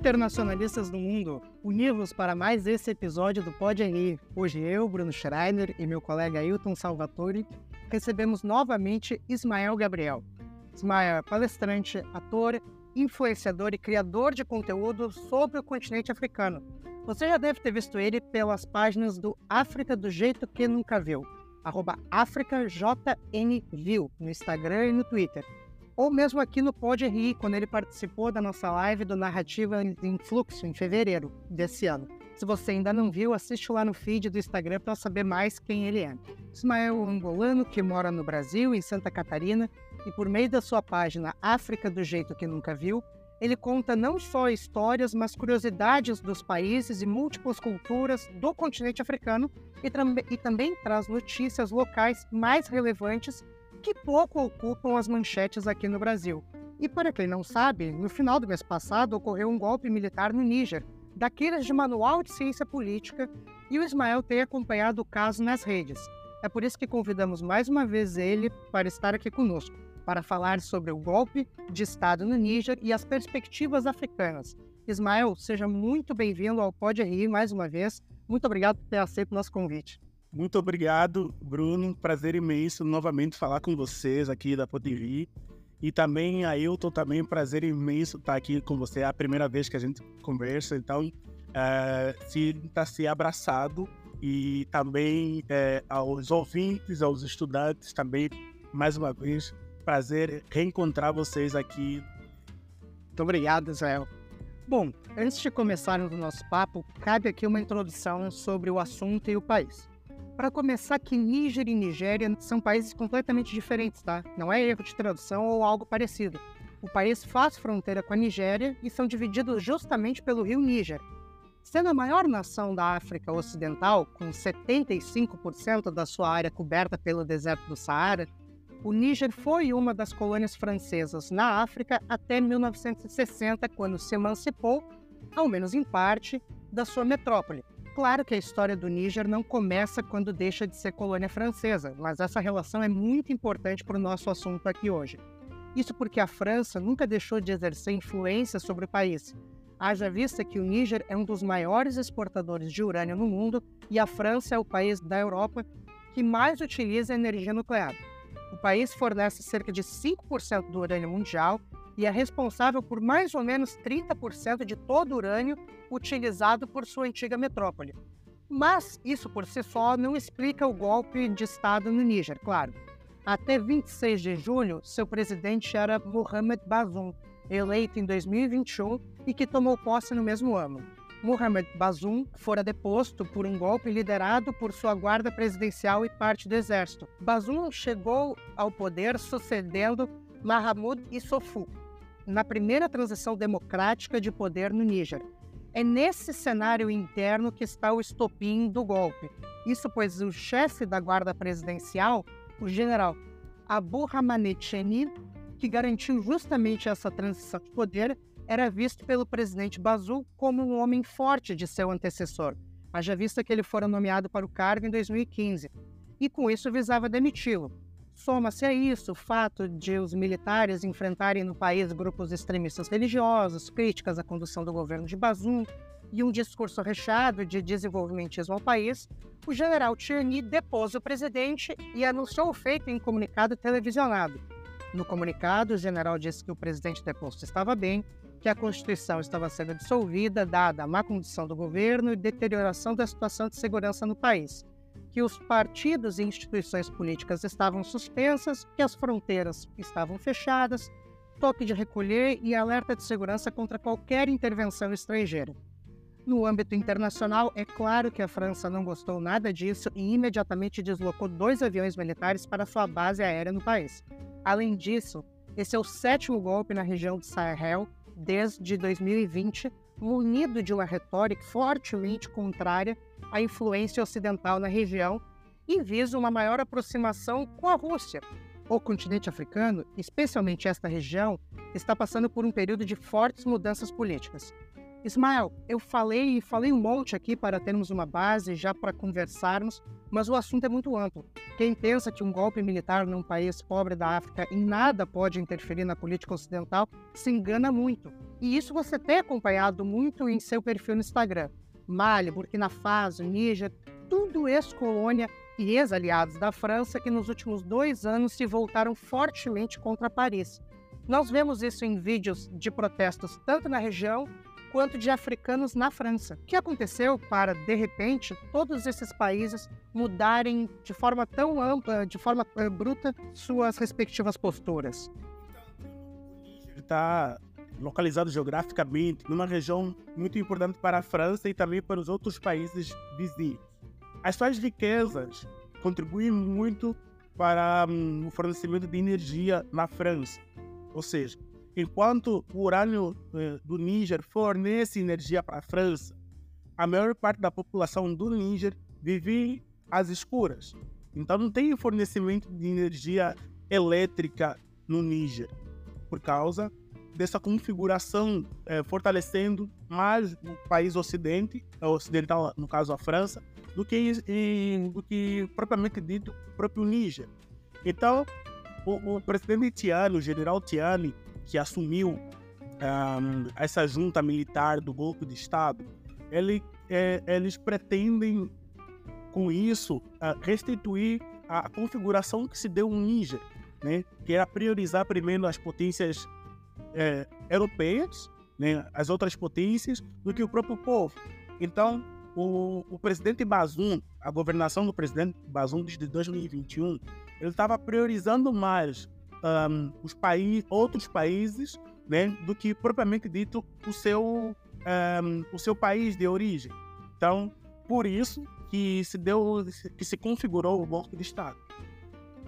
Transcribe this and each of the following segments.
Internacionalistas do mundo, univos para mais esse episódio do Pode Rir. Hoje eu, Bruno Schreiner e meu colega Ailton Salvatore recebemos novamente Ismael Gabriel. Ismael é palestrante, ator, influenciador e criador de conteúdo sobre o continente africano. Você já deve ter visto ele pelas páginas do África do Jeito Que Nunca Viu, arroba AfricaJNView, no Instagram e no Twitter ou mesmo aqui no Pode Rir, quando ele participou da nossa live do Narrativa em Fluxo, em fevereiro desse ano. Se você ainda não viu, assiste lá no feed do Instagram para saber mais quem ele é. Ismael angolano que mora no Brasil, em Santa Catarina, e por meio da sua página África do Jeito que Nunca Viu, ele conta não só histórias, mas curiosidades dos países e múltiplas culturas do continente africano e, e também traz notícias locais mais relevantes que pouco ocupam as manchetes aqui no Brasil. E para quem não sabe, no final do mês passado ocorreu um golpe militar no Níger, daqueles de manual de ciência política, e o Ismael tem acompanhado o caso nas redes. É por isso que convidamos mais uma vez ele para estar aqui conosco, para falar sobre o golpe de Estado no Níger e as perspectivas africanas. Ismael, seja muito bem-vindo ao Pode Rir mais uma vez. Muito obrigado por ter aceito o nosso convite. Muito obrigado, Bruno. Prazer imenso novamente falar com vocês aqui da PodTV. E também, Ailton, também prazer imenso estar aqui com você. É a primeira vez que a gente conversa, então é, se está se abraçado e também é, aos ouvintes, aos estudantes também, mais uma vez, prazer reencontrar vocês aqui. Muito obrigado, Israel. Bom, antes de começarmos o nosso papo, cabe aqui uma introdução sobre o assunto e o país. Para começar, que Níger e Nigéria são países completamente diferentes, tá? Não é erro de tradução ou algo parecido. O país faz fronteira com a Nigéria e são divididos justamente pelo rio Níger. Sendo a maior nação da África Ocidental, com 75% da sua área coberta pelo deserto do Saara, o Níger foi uma das colônias francesas na África até 1960, quando se emancipou, ao menos em parte, da sua metrópole, Claro que a história do Níger não começa quando deixa de ser colônia francesa, mas essa relação é muito importante para o nosso assunto aqui hoje. Isso porque a França nunca deixou de exercer influência sobre o país. Haja vista que o Níger é um dos maiores exportadores de urânio no mundo e a França é o país da Europa que mais utiliza energia nuclear. O país fornece cerca de 5% do urânio mundial e é responsável por mais ou menos 30% de todo o urânio utilizado por sua antiga metrópole. Mas isso por si só não explica o golpe de Estado no Níger, claro. Até 26 de julho, seu presidente era Mohamed Bazoum, eleito em 2021 e que tomou posse no mesmo ano. Mohamed Bazoum fora deposto por um golpe liderado por sua guarda presidencial e parte do exército. Bazoum chegou ao poder sucedendo Mahmoud Issoufou, na primeira transição democrática de poder no Níger. É nesse cenário interno que está o estopim do golpe. Isso pois o chefe da guarda presidencial, o general Abu Ramanet Cheni, que garantiu justamente essa transição de poder, era visto pelo presidente Bazoum como um homem forte de seu antecessor, haja vista que ele fora nomeado para o cargo em 2015, e com isso visava demiti-lo. Soma-se a isso o fato de os militares enfrentarem no país grupos extremistas religiosos, críticas à condução do governo de Bazoum e um discurso recheado de desenvolvimentismo ao país, o general Tierney depôs o presidente e anunciou o feito em comunicado televisionado. No comunicado, o general disse que o presidente deposto estava bem, que a Constituição estava sendo dissolvida, dada a má condição do governo e deterioração da situação de segurança no país que os partidos e instituições políticas estavam suspensas, que as fronteiras estavam fechadas, toque de recolher e alerta de segurança contra qualquer intervenção estrangeira. No âmbito internacional, é claro que a França não gostou nada disso e imediatamente deslocou dois aviões militares para sua base aérea no país. Além disso, esse é o sétimo golpe na região do Sahel desde 2020, munido de uma retórica fortemente contrária à influência ocidental na região e visa uma maior aproximação com a Rússia. O continente africano, especialmente esta região, está passando por um período de fortes mudanças políticas. Ismael, eu falei e falei um monte aqui para termos uma base já para conversarmos, mas o assunto é muito amplo. Quem pensa que um golpe militar num país pobre da África em nada pode interferir na política ocidental se engana muito. E isso você tem acompanhado muito em seu perfil no Instagram. Mali, Burkina Faso, Níger, tudo ex-colônia e ex-aliados da França que nos últimos dois anos se voltaram fortemente contra Paris. Nós vemos isso em vídeos de protestos tanto na região quanto de africanos na França. O que aconteceu para, de repente, todos esses países mudarem de forma tão ampla, de forma uh, bruta, suas respectivas posturas? Está localizado geograficamente numa região muito importante para a França e também para os outros países vizinhos. As suas riquezas contribuem muito para um, o fornecimento de energia na França. Ou seja, Enquanto o urânio eh, do Níger fornece energia para a França, a maior parte da população do Níger vive às escuras. Então não tem fornecimento de energia elétrica no Níger, por causa dessa configuração eh, fortalecendo mais o país ocidente, ocidental, no caso a França, do que, do que propriamente dito o próprio Níger. Então, o, o presidente Tiani, o general Tiani, que assumiu um, essa junta militar do golpe de Estado, ele, é, eles pretendem, com isso, restituir a configuração que se deu no Níger, né? que era priorizar primeiro as potências é, europeias, né? as outras potências, do que o próprio povo. Então, o, o presidente Bazoum, a governação do presidente Bazoum desde 2021, ele estava priorizando mais um, os países, outros países, né, do que propriamente dito o seu, um, o seu país de origem. Então, por isso que se deu, que se configurou o golpe de Estado.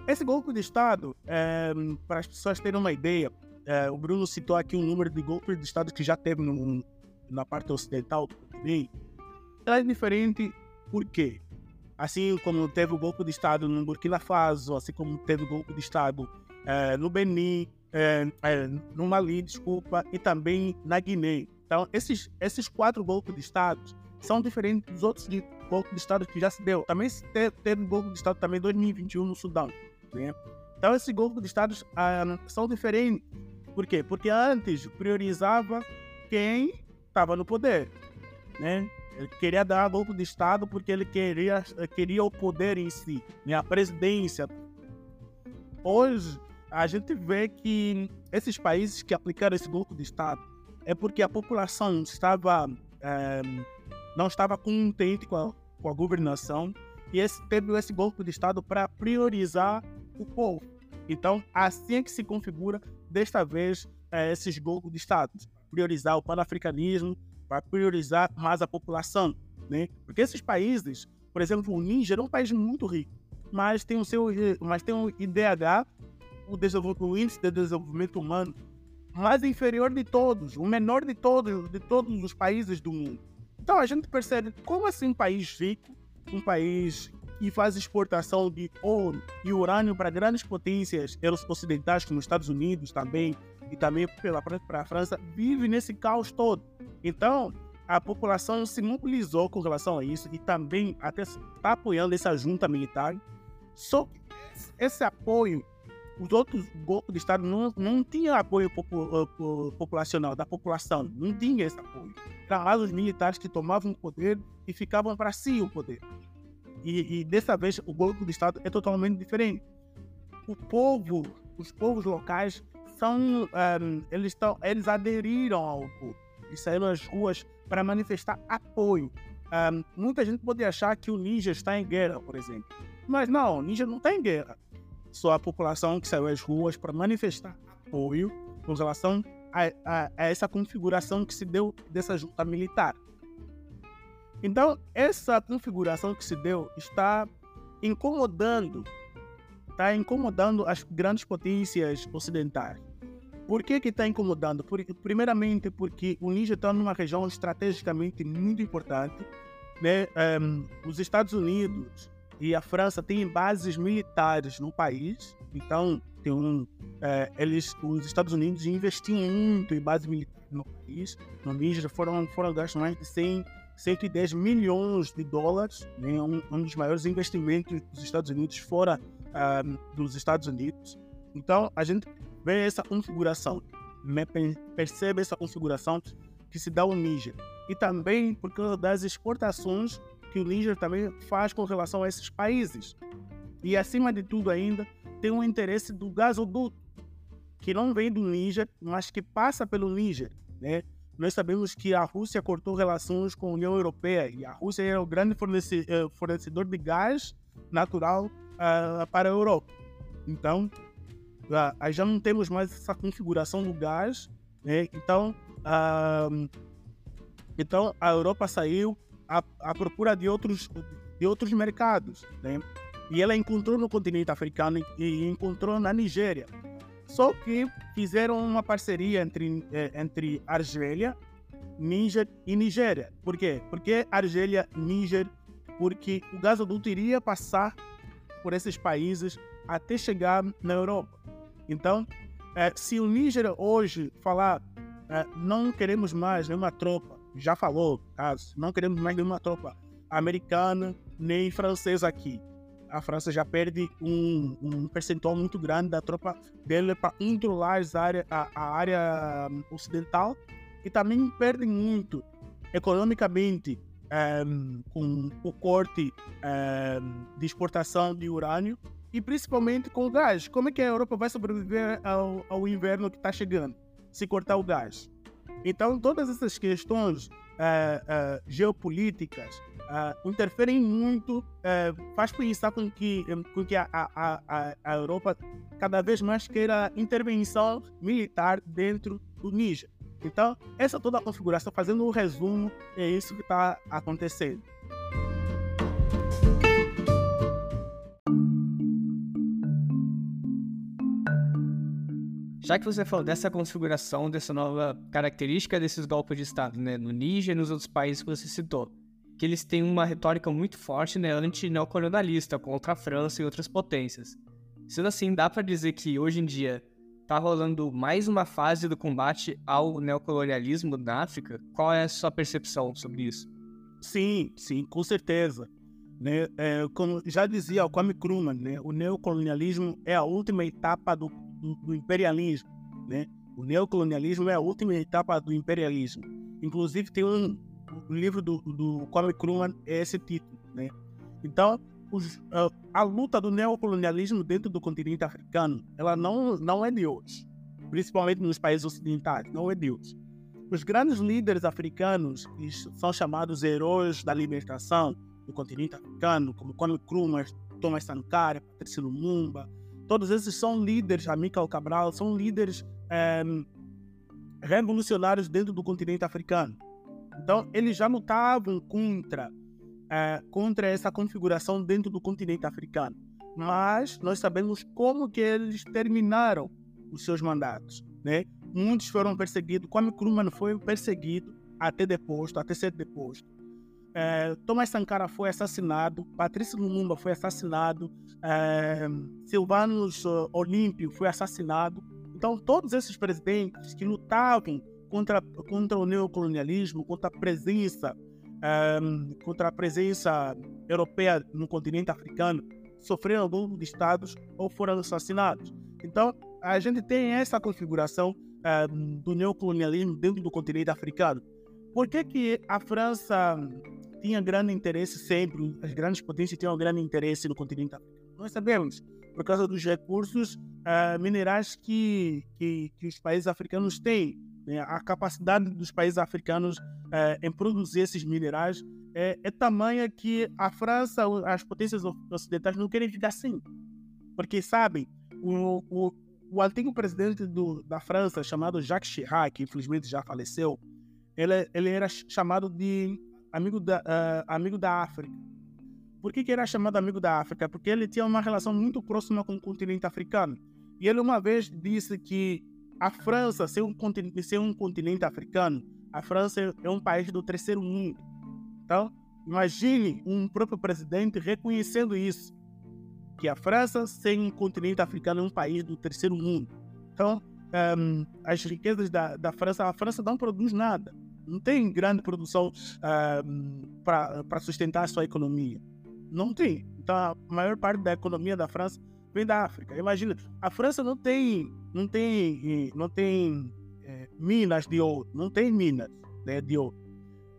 Esse golpe de Estado, é, para as pessoas terem uma ideia, é, o Bruno citou aqui o número de golpes de Estado que já teve no, na parte ocidental do continente. é diferente por quê? Assim como teve o golpe de Estado no Burkina Faso, assim como teve o golpe de Estado é, no Benin, é, é, no Mali, desculpa, e também na Guiné. Então, esses, esses quatro golpes de Estado são diferentes dos outros de golpes de Estado que já se deu. Também se teve, teve golpe de Estado também em 2021 no Sudão. Né? Então, esses golpes de Estado ah, são diferentes. Por quê? Porque antes priorizava quem estava no poder. Né? Ele queria dar golpe de Estado porque ele queria, queria o poder em si, né? a presidência. Hoje, a gente vê que esses países que aplicaram esse golpe de Estado é porque a população estava, é, não estava contente com a, com a governação e esse, teve esse golpe de Estado para priorizar o povo. Então, assim é que se configura, desta vez, é, esses golpes de Estado. Priorizar o panafricanismo, para priorizar mais a população. Né? Porque esses países, por exemplo, o Níger é um país muito rico, mas tem o seu mas tem um IDH o, o índice de desenvolvimento humano mais inferior de todos, o menor de todos, de todos os países do mundo. Então a gente percebe como assim um país rico, um país que faz exportação de ouro e urânio para grandes potências ocidentais, como os Estados Unidos também, e também para a França, vive nesse caos todo. Então, a população se mobilizou com relação a isso e também até está apoiando essa junta militar. Só que esse apoio os outros golpes de Estado não, não tinham apoio uh, populacional, da população, não tinha esse apoio. Eram lá os militares que tomavam o poder e ficavam para si o poder. E, e dessa vez o golpe de Estado é totalmente diferente. O povo, os povos locais são, um, eles, estão, eles aderiram ao golpe e saíram às ruas para manifestar apoio. Um, muita gente pode achar que o Níger está em guerra, por exemplo. Mas não, o Níger não está em guerra só a população que saiu às ruas para manifestar apoio com relação a, a, a, essa configuração que se deu dessa junta militar. Então, essa configuração que se deu está incomodando, está incomodando as grandes potências ocidentais. Por que que está incomodando? Primeiramente, porque o Níger está numa região estrategicamente muito importante. Né? Um, os Estados Unidos e a França tem bases militares no país, então tem um, é, eles, os Estados Unidos investiam muito em base militar no país. No Níger foram, foram gastos mais de 100, 110 milhões de dólares, né? um, um dos maiores investimentos dos Estados Unidos fora dos Estados Unidos. Então, a gente vê essa configuração, né? percebe essa configuração que se dá ao Níger. E também por causa das exportações que o Níger também faz com relação a esses países. E, acima de tudo ainda, tem um interesse do gasoduto, que não vem do Níger, mas que passa pelo Níger. Né? Nós sabemos que a Rússia cortou relações com a União Europeia e a Rússia é o grande eh, fornecedor de gás natural uh, para a Europa. Então, uh, já não temos mais essa configuração do gás. Né? Então, uh, então, a Europa saiu à, à, procura de outros, de outros mercados. Né? E ela encontrou no continente africano e encontrou na Nigéria. Só que fizeram uma parceria entre, eh, entre Argélia, Níger e Nigéria. Por quê? Porque Argélia, Níger, porque o gasoduto iria passar por esses países até chegar na Europa. Então, eh, se o Níger hoje falar eh, não queremos mais nenhuma tropa, já falou, caso, não queremos mais nenhuma tropa americana nem francesa aqui a França já perde um, um percentual muito grande da tropa dele para controlar a área, a, a área hum, ocidental e também perde muito economicamente um, com o corte um, de exportação de urânio e principalmente com o gás. Como é que a Europa vai sobreviver ao, ao inverno que está chegando se cortar o gás? Então, todas essas questões uh, geopolíticas uh, interferem muito, uh, faz pensar com que, com que a, a, a, a, Europa cada vez mais queira intervenção militar dentro do Níger. Então, essa toda a configuração, fazendo um resumo, é isso que está acontecendo. Já que você falou dessa configuração, dessa nova característica desses golpes de Estado, né, no Níger e nos outros países que você citou, que eles têm uma retórica muito forte né, anti-neocolonialista contra a França e outras potências. Sendo assim, dá para dizer que hoje em dia está rolando mais uma fase do combate ao neocolonialismo na África? Qual é a sua percepção sobre isso? Sim, sim, com certeza. Né? É, como já dizia o Kwame Nkrumah, né? o neocolonialismo é a última etapa do, do imperialismo. Né? O neocolonialismo é a última etapa do imperialismo. Inclusive tem um, o livro do, do Nkrumah é esse título, né? Então, os, uh, a luta do neocolonialismo dentro do continente africano, ela não, não é de hoje, principalmente nos países ocidentais, não é de hoje. Os grandes líderes africanos são chamados heróis da libertação do continente africano, como Kwame Nkrumah, Thomas Sankara, Patrice Lumumba, todos esses são líderes, Amílcar Cabral, são líderes é, revolucionários dentro do continente africano. Então, eles já lutavam contra, é, contra essa configuração dentro do continente africano. Mas nós sabemos como que eles terminaram os seus mandatos. Né? Muitos foram perseguidos. Kwame Nkrumah foi perseguido até deposto, até ser deposto. É, Thomas Sankara foi assassinado, Patrício Lumumba foi assassinado, Silvanus Olímpio foi assassinado. Então, todos esses presidentes que lutavam contra, contra o neocolonialismo, contra a presença, um, contra a presença europeia no continente africano, sofreram de estados ou foram assassinados. Então, a gente tem essa configuração um, do neocolonialismo dentro do continente africano. Por que, que a França tinha grande interesse sempre, as grandes potências tinham grande interesse no continente africano? Nós sabemos, por causa dos recursos uh, minerais que, que, que os países africanos têm. Né? A capacidade dos países africanos é, em produzir esses minerais é, é tamanha que a França, as potências ocidentais não querem ficar assim. Porque, sabem, o, o, o antigo presidente do, da França, chamado Jacques Chirac, que infelizmente já faleceu, ele, ele era chamado de amigo da, uh, amigo da África. Por que, que era chamado amigo da África? Porque ele tinha uma relação muito próxima com o continente africano. E ele uma vez disse que a França ser um, ser um continente africano, a França é um país do terceiro mundo. Então, imagine um próprio presidente reconhecendo isso, que a França ser um continente africano é um país do terceiro mundo. Então, um, as riquezas da, da França, a França não produz nada. Não tem grande produção um, para sustentar a sua economia. Não tem. Então, a maior parte da economia da França vem da África. Imagina, a França não tem, não tem, não tem é, minas de ouro, não tem minas né, de ouro,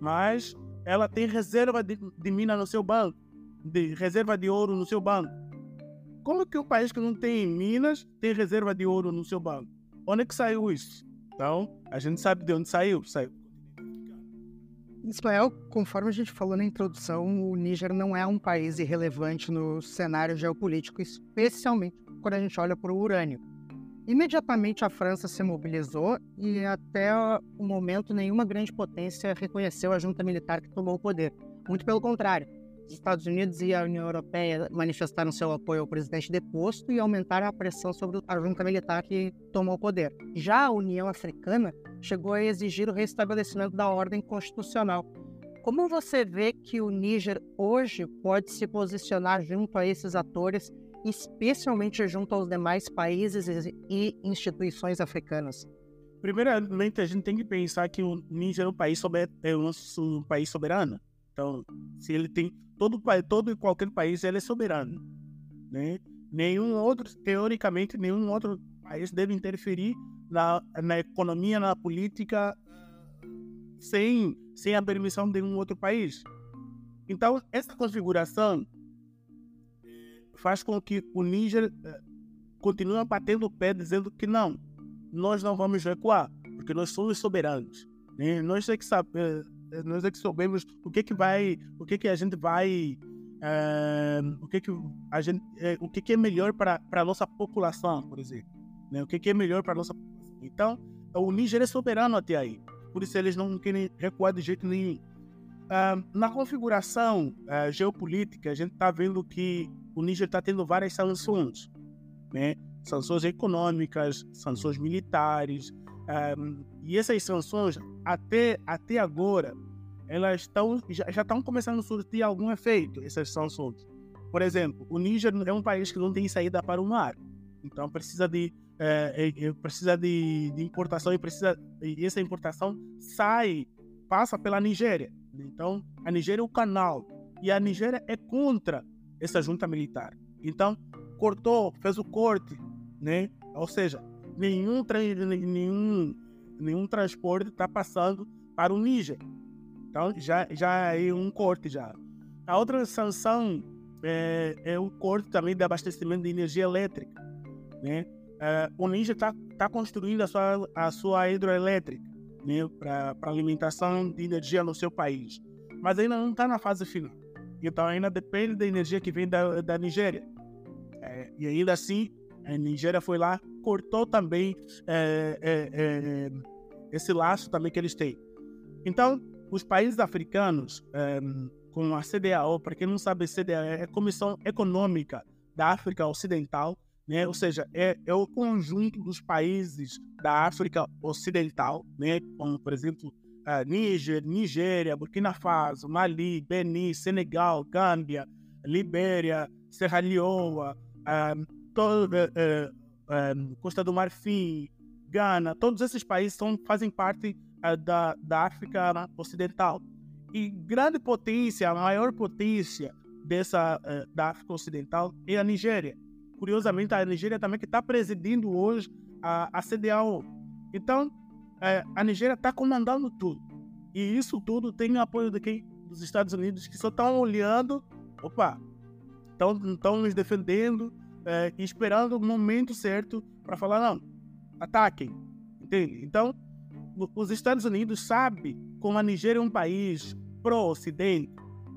mas ela tem reserva de, de mina no seu banco, de reserva de ouro no seu banco. Como que um país que não tem minas tem reserva de ouro no seu banco? Onde é que saiu isso? Então, a gente sabe de onde saiu. Saiu. Ismael, conforme a gente falou na introdução, o Níger não é um país irrelevante no cenário geopolítico, especialmente quando a gente olha para o urânio. Imediatamente a França se mobilizou e até o momento nenhuma grande potência reconheceu a junta militar que tomou o poder. Muito pelo contrário, os Estados Unidos e a União Europeia manifestaram seu apoio ao presidente deposto e aumentaram a pressão sobre a junta militar que tomou o poder. Já a União Africana chegou a exigir o restabelecimento da ordem constitucional. Como você vê que o Níger hoje pode se posicionar junto a esses atores especialmente junto aos demais países e instituições africanas? Primeiramente, a gente tem que pensar que o Níger é um país, é um país soberano. Então, se ele tem todo todo e qualquer país, ele é soberano, né? Nenhum outro, teoricamente, nenhum outro país deve interferir na, na economia, na política, sem sem a permissão de um outro país. Então, essa configuração faz com que o Níger eh, continue batendo o pé dizendo que não, nós não vamos recuar, porque nós somos soberanos. Né? Nós é que sabemos, eh, nós é que sabemos o que que vai, o que que a gente vai, é, o que que a gente, é, o que que é melhor para para nossa população, por exemplo, né? O que que é melhor para nossa população. Então, o Níger é soberano até aí, por isso eles não querem recuar de jeito nenhum. Na configuração uh, geopolítica, a gente está vendo que o Níger está tendo várias sanções, né? Sanções econômicas, sanções militares, um, e essas sanções até até agora elas estão já, estão começando a surtir algum efeito essas sanções. Por exemplo, o Níger é um país que não tem saída para o mar, então precisa de é, é, precisa de, de, importação e precisa e essa importação sai passa pela Nigéria. Então a Nigéria é o canal e a Nigéria é contra essa junta militar. Então, cortou, fez o corte, né? Ou seja, nenhum, nenhum, nenhum transporte está passando para o Níger. Então, já, já é um corte já. A outra sanção é, é o corte também de abastecimento de energia elétrica, né? É, o Níger está tá construindo a sua, a sua hidroelétrica né, para alimentação de energia no seu país, mas ainda não está na fase final. Então ainda depende da energia que vem da, da Nigéria. É, e ainda assim, a Nigéria foi lá, cortou também é, é, é esse laço também que eles têm. Então, os países africanos, é, com a CDAO, para quem não sabe, CDAO é a Comissão Econômica da África Ocidental, né? ou seja, é, é o conjunto dos países da África Ocidental, né? como, por exemplo, Níger, Nigéria, Burkina Faso, Mali, Benin, Senegal, Gâmbia, Libéria, Serra Leoa, todo, uh, Costa do Marfim, Gana, todos esses países são, fazem parte da, da África Ocidental. E grande potência, a maior potência dessa da África Ocidental é a Nigéria. Curiosamente, a Nigéria também que está presidindo hoje a, a CDAO. Então, é, a Nigéria está comandando tudo. E isso tudo tem o apoio de quem? Dos Estados Unidos, que só estão olhando, opa, estão nos defendendo é, esperando o momento certo para falar, não, ataquem. Entende? Então, os Estados Unidos sabem como a Nigéria é um país pró-Ocidente,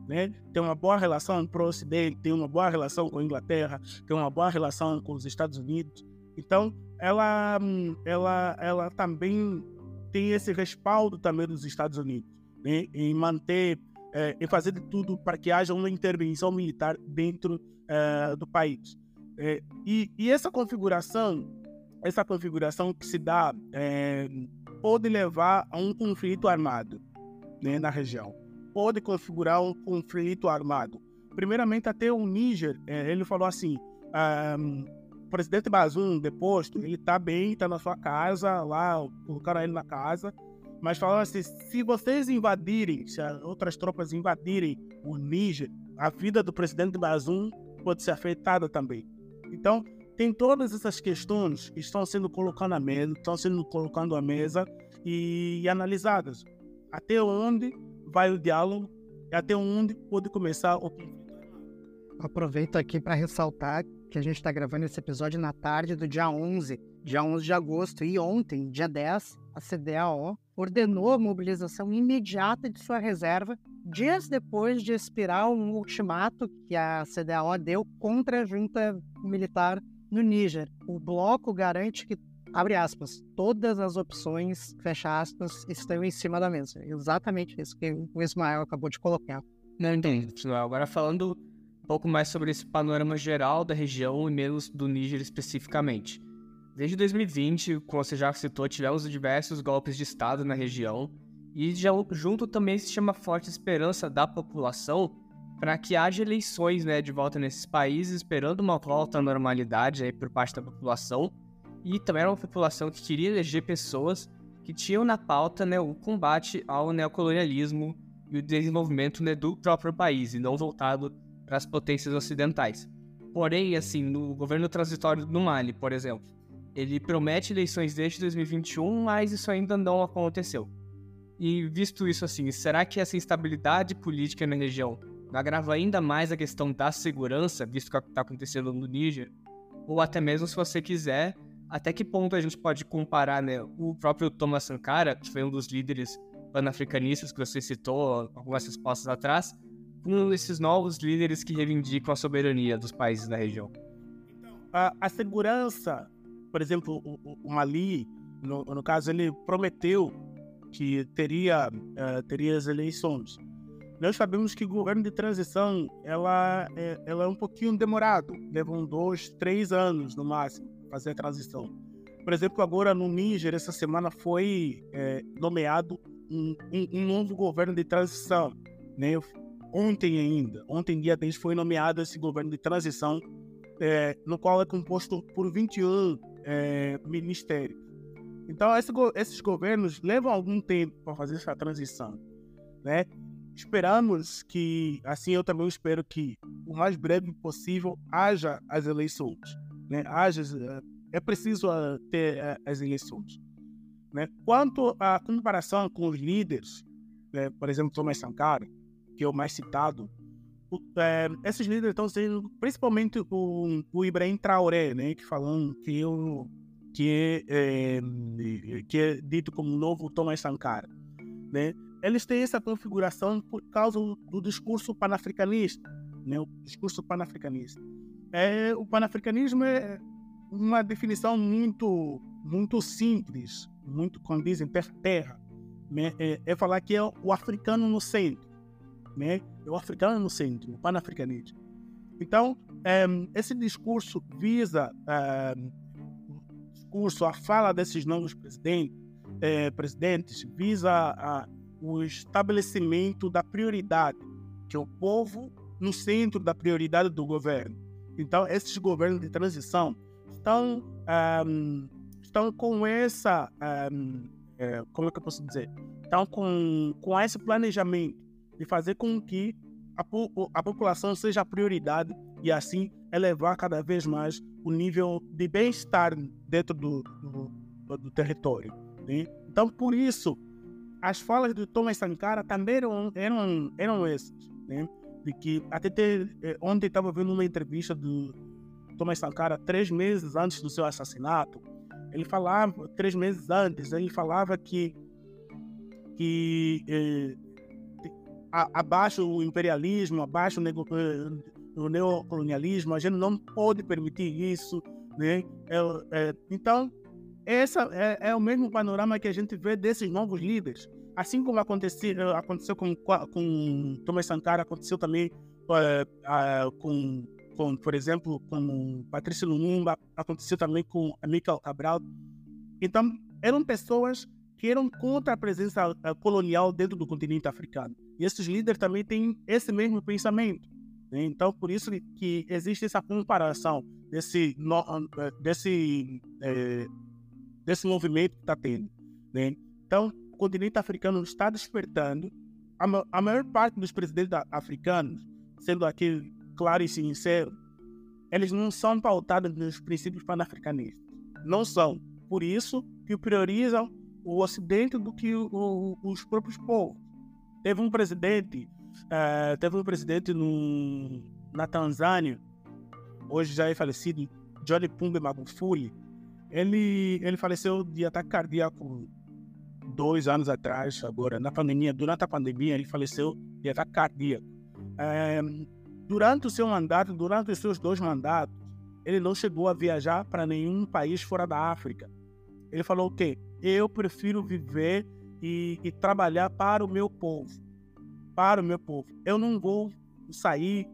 né? tem uma boa relação pró-Ocidente, tem uma boa relação com a Inglaterra, tem uma boa relação com os Estados Unidos. Então, ela, ela, ela também tem esse respaldo também dos Estados Unidos né, em manter, é, em fazer de tudo para que haja uma intervenção militar dentro é, do país. É, e, e, essa configuração, essa configuração que se dá, é, pode levar a um conflito armado né, na região. Pode configurar um conflito armado. Primeiramente, até o Níger, é, ele falou assim: presidente Bazoum, deposto, ele está bem, está na sua casa, lá, colocaram ele na casa, mas falaram assim, se vocês invadirem, se outras tropas invadirem o Níger, a vida do presidente Bazoum pode ser afetada também. Então, tem todas essas questões que estão sendo colocadas na mesa, estão sendo colocadas à mesa e, e analisadas. Até onde vai o diálogo e até onde pode começar o conflito. Aproveito aqui para ressaltar que a gente está gravando esse episódio na tarde do dia 11, dia 11 de agosto, e ontem, dia 10, a CDAO ordenou a mobilização imediata de sua reserva, dias depois de expirar um ultimato que a CDAO deu contra a junta militar no Níger. O bloco garante que, abre aspas, todas as opções, fecha aspas, estão em cima da mesa. Exatamente isso que o Ismael acabou de colocar. Não entendi, Agora falando um pouco mais sobre esse panorama geral da região e menos do Níger especificamente. Desde 2020, como você já citou, tivemos diversos golpes de Estado na região e já, junto também existe uma forte esperança da população para que haja eleições né, de volta nesses países, esperando uma volta à normalidade aí por parte da população. E também era uma população que queria eleger pessoas que tinham na pauta né, o combate ao neocolonialismo e o desenvolvimento né, do próprio país, e não voltado para as potências ocidentais. Porém, assim, no governo transitório do Mali, por exemplo, ele promete eleições desde 2021, mas isso ainda não aconteceu. E visto isso assim, será que essa instabilidade política na região agrava ainda mais a questão da segurança, visto que está acontecendo no Níger? Ou até mesmo, se você quiser, até que ponto a gente pode comparar né, o próprio Thomas Sankara, que foi um dos líderes panafricanistas que você citou algumas respostas atrás, com esses novos líderes que reivindicam a soberania dos países da região? A, a segurança por exemplo, o, o Mali, no, no, caso, ele prometeu que teria, uh, teria as eleições. Nós sabemos que o governo de transição ela é, ela é um pouquinho demorado, levam dois, três anos no máximo fazer a transição. Por exemplo, agora no Níger, essa semana foi é, nomeado um, um, um, novo governo de transição. Né? Ontem ainda, ontem dia 10 foi nomeado esse governo de transição, é, no qual é composto por 21 é, ministérios. Então, esse, esses governos levam algum tempo para fazer essa transição. Né? Esperamos que, assim eu também espero que, o mais breve possível, haja as eleições. Né? Haja, é preciso uh, ter uh, as eleições. Né? Quanto à comparação com os líderes, né? por exemplo, Thomas Sankara, que é o mais citado, é, esses líderes estão sendo, principalmente o, o Ibrahim Traoré, né, que falando que eu que é, que é dito como novo Thomas Sankara, né? Eles têm essa configuração por causa do discurso panafricanista, né? O discurso panafricanista. É, o panafricanismo é uma definição muito muito simples, muito dizem terra, né? é, é falar que é o africano no centro né? O africano no centro, o panafricanismo. Então, um, ehm, esse discurso visa um, ehm, discurso, a fala desses novos presidentes, eh, presidentes visa a, o estabelecimento da prioridade, que é o povo no centro da prioridade do governo. Então, esses governos de transição estão, um, ehm, estão com essa, é, eh, como é que eu posso dizer? Estão com, com esse planejamento de fazer com que a, a população seja a prioridade e assim elevar cada vez mais o nível de bem-estar dentro do, do, do território. Né? Então, por isso, as falas do Thomas Sankara também eram, eram, eram essas. Né? De que até ter, eh, ontem estava vendo uma entrevista do Thomas Sankara três meses antes do seu assassinato. Ele falava, três meses antes, ele falava que, que eh, abaixo o imperialismo, abaixo o, eh, o neocolonialismo, a gente não pode permitir isso, né? É, é, então, essa é, é, o mesmo panorama que a gente vê desses novos líderes. Assim como aconteceu, aconteceu com, com Thomas Sankara, aconteceu também é, com, com, por exemplo, com Patrícia Lumumba, aconteceu também com Amílcar Cabral. Então, eram pessoas que eram contra a presença colonial dentro do continente africano. E esses líderes também têm esse mesmo pensamento. Né? Então, por isso que existe essa comparação desse, desse, é, desse movimento que está tendo. Né? Então, o continente africano está despertando. A, maior parte dos presidentes africanos, sendo aqui claro e sincero, eles não são pautados nos princípios pan-africanistas. Não são. Por isso que priorizam o Ocidente do que o, os próprios povos. Teve um presidente, uh, teve um presidente no, na Tanzânia, hoje já é falecido, Johnny Pumbe Magufuli. Ele, ele faleceu de ataque cardíaco dois anos atrás, agora, na pandemia. Durante a pandemia, ele faleceu de ataque cardíaco. É, durante o seu mandato, durante os seus dois mandatos, ele não chegou a viajar para nenhum país fora da África. Ele falou o quê? Eu prefiro viver e, e trabalhar para o meu povo. Para o meu povo. Eu não vou sair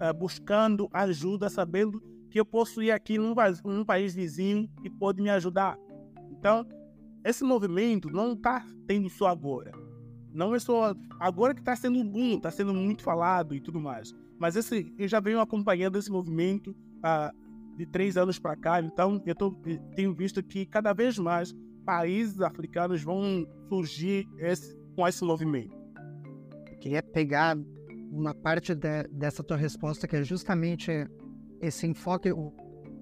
uh, buscando ajuda, sabendo que eu posso ir aqui num, num país vizinho e pode me ajudar. Então, esse movimento não está tendo só agora. Não é só agora que está sendo boom, está sendo muito falado e tudo mais. Mas esse, eu já venho acompanhando esse movimento uh, de três anos para cá. Então, eu tô, tenho visto que cada vez mais países africanos vão surgir esse, com esse movimento. Eu queria pegar uma parte de, dessa tua resposta, que é justamente esse enfoque, o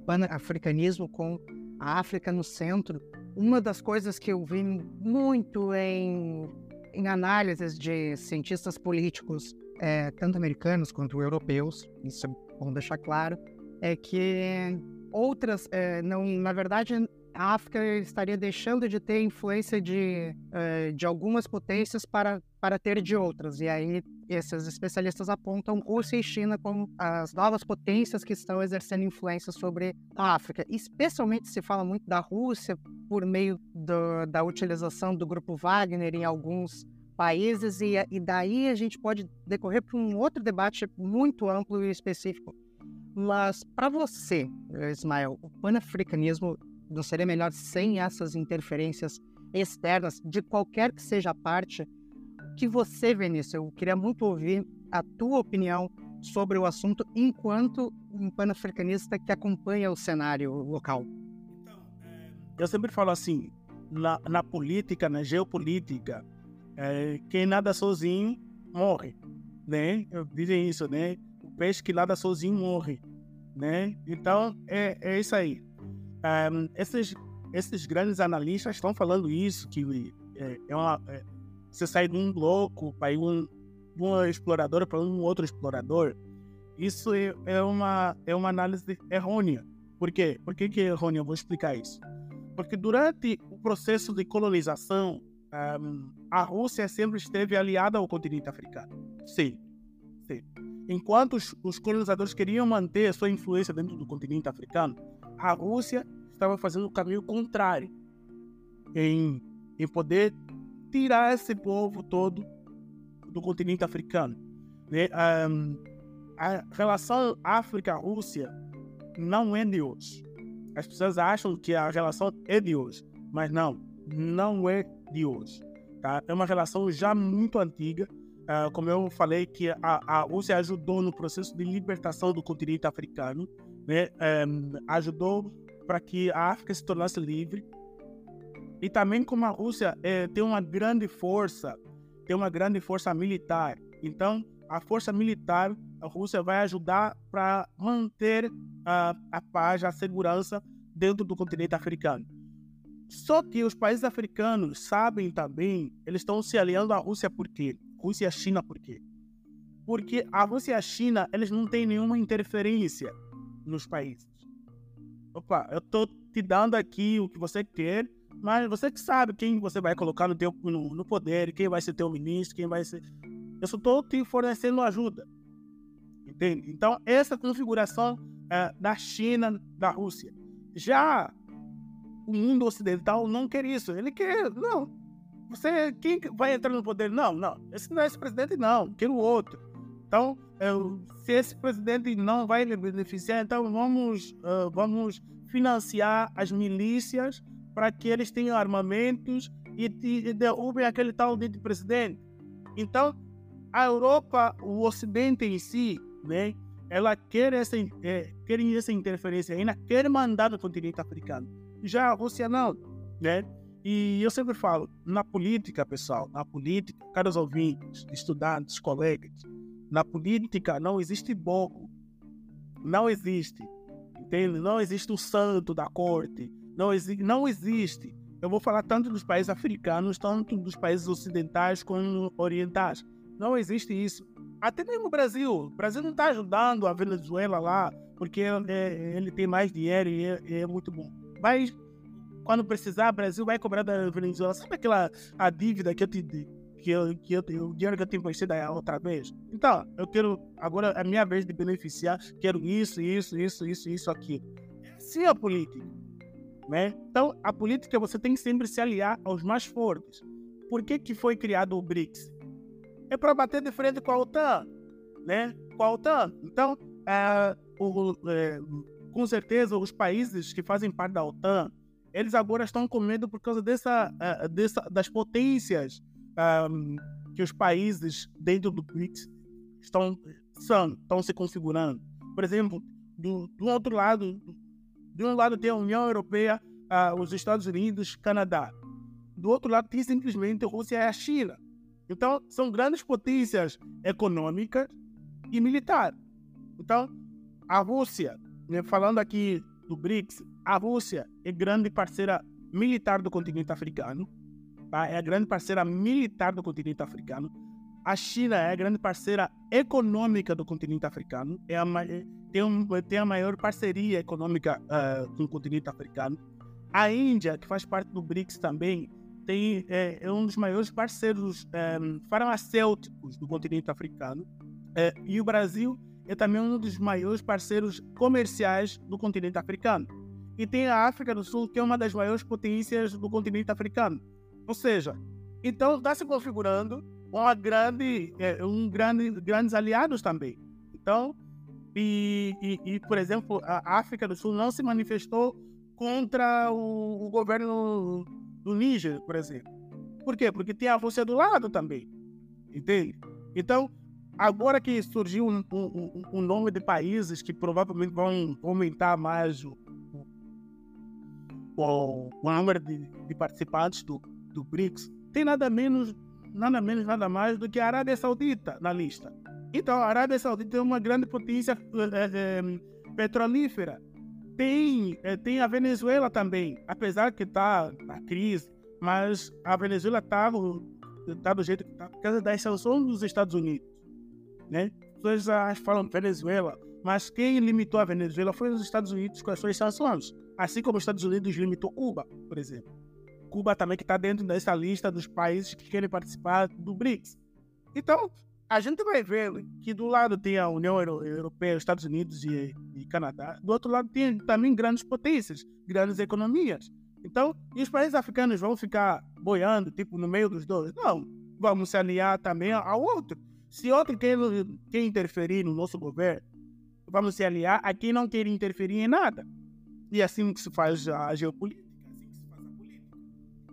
pan-africanismo com a África no centro. Uma das coisas que eu vi muito em, em análises de cientistas políticos, é, tanto americanos quanto europeus, isso é bom deixar claro, é que outras, é, não, na verdade, a África estaria deixando de ter influência de, uh, de algumas potências para, para ter de outras. E aí, esses especialistas apontam Rússia e China como as novas potências que estão exercendo influência sobre a África. Especialmente se fala muito da Rússia por meio do, da utilização do grupo Wagner em alguns países, e, e daí a gente pode decorrer para um outro debate muito amplo e específico. Mas para você, Ismael, o panafricanismo não seria melhor sem essas interferências externas, de qualquer que seja a parte, que você, Vinícius, eu queria muito ouvir a tua opinião sobre o assunto enquanto um panafricanista que acompanha o cenário local. Então, é, eu sempre falo assim, na, na política, na geopolítica, é, quem nada sozinho morre, né? Dizem isso, né? O peixe que nada sozinho morre, né? Então, é, é isso aí. Um, esses, esses grandes analistas estão falando isso, que é, é uma, é, você sai de um bloco para ir um, de uma exploradora para um outro explorador, isso é, é, uma, é uma análise errônea. Por quê? Por que, que é errônea? Eu vou explicar isso. Porque durante o processo de colonização, um, a Rússia sempre esteve aliada ao continente africano. Sim. Sim. Enquanto os, os colonizadores queriam manter a sua influência dentro do continente africano, a Rússia estava fazendo o caminho contrário em, em poder tirar esse povo todo do continente africano. Né? Um, a relação África-Rússia não é de hoje. As pessoas acham que a relação é de hoje, mas não, não é de hoje. Tá? É uma relação já muito antiga. Uh, como eu falei, que a, a Rússia ajudou no processo de libertação do continente africano né, um, ajudou para que a África se tornasse livre. E também como a Rússia é, tem uma grande força, tem uma grande força militar. Então, a força militar, a Rússia vai ajudar para manter a, a paz, a segurança dentro do continente africano. Só que os países africanos sabem também, eles estão se aliando à Rússia por quê? Rússia e China por quê? Porque a Rússia e a China, eles não têm nenhuma interferência nos países. Opa, eu tô te dando aqui o que você quer, mas você que sabe quem você vai colocar no, teu, no, no poder, quem vai ser teu ministro, quem vai ser. Eu só estou te fornecendo ajuda. Entende? Então, essa configuração é, da China, da Rússia. Já o mundo ocidental não quer isso. Ele quer, não. Você, quem vai entrar no poder? Não, não. Esse não é esse presidente, não. Quero outro. Então, se esse presidente não vai lhe beneficiar, então vamos, uh, vamos financiar as milícias para que eles tenham armamentos e, e derrubem aquele tal de presidente. Então, a Europa, o Ocidente em si, né? Ela quer essa, é, quer essa interferência, ainda quer mandar no continente africano. Já a Rússia não, né? E eu sempre falo, na política, pessoal, na política, caros ouvintes, estudantes, colegas, na política não existe bobo. Não existe. Entende? Não existe o santo da corte. Não, exi não existe. Eu vou falar tanto dos países africanos, tanto dos países ocidentais como orientais. Não existe isso. Até mesmo o Brasil. O Brasil não está ajudando a Venezuela lá, porque é, ele tem mais dinheiro e é, é, muito bom. Mas quando precisar, o Brasil vai cobrar da Venezuela. Sabe aquela a dívida que eu te que eu, que eu, o dinheiro que eu tenho investido da outra vez. Então, eu quero, agora é a minha vez de beneficiar, quero isso, isso, isso, isso, isso, aqui. É assim a política. Né? Então, a política você tem que sempre se aliar aos mais fortes. Por que, que foi criado o BRICS? É para bater de frente com a OTAN, né? Com a OTAN. Então, é, o, é, com certeza, os países que fazem parte da OTAN, eles agora estão com medo por causa dessa, é, dessa das potências um, que os países dentro do BRICS estão, são, estão se configurando. Por exemplo, do, do outro lado, de um lado tem a União Europeia, uh, os Estados Unidos, Canadá. Do outro lado tem simplesmente a Rússia e a China. Então, são grandes potências econômicas e militares. Então, a Rússia, né, falando aqui do BRICS, a Rússia é grande parceira militar do continente africano? É a grande parceira militar do continente africano. A China é a grande parceira econômica do continente africano, é a, tem, um, tem a maior parceria econômica uh, com o continente africano. A Índia, que faz parte do BRICS também, tem, é, é um dos maiores parceiros um, eh, farmacêuticos do continente africano. É, e o Brasil é também um dos maiores parceiros comerciais do continente africano. E tem a África do Sul, que é uma das maiores potências do continente africano. Ou seja, então está se configurando uma grande, é, um grande, grandes aliados também. Então, e, e, e, por exemplo, a África do Sul não se manifestou contra o, o governo do Níger, por exemplo. Por quê? Porque tem a Rússia do lado também. Entende? Então, agora que surgiu um, um, um nome de países que provavelmente vão aumentar mais o, o, o número de, de participantes do, do BRICS, tem nada menos, nada menos, nada mais do que a Arábia Saudita na lista. Então, a Arábia Saudita é uma grande potência é, é, petrolífera. Tem, é, tem a Venezuela também, apesar que está na crise, mas a Venezuela está tá do jeito que está por causa das sanções dos Estados Unidos. Né? As pessoas falam Venezuela, mas quem limitou a Venezuela foi os Estados Unidos com as suas sanções, assim como os Estados Unidos limitou Cuba, por exemplo. Cuba também que está dentro dessa lista dos países que querem participar do BRICS. Então, a gente vai ver que do lado tem a União Europeia, os Estados Unidos e, e Canadá, do outro lado tem também grandes potências, grandes economias. Então, e os países africanos vão ficar boiando, tipo, no meio dos dois? Não, vamos se aliar também ao outro. Se outro quer, quer interferir no nosso governo, vamos se aliar a quem não quer interferir em nada. E assim que se faz a geopolítica.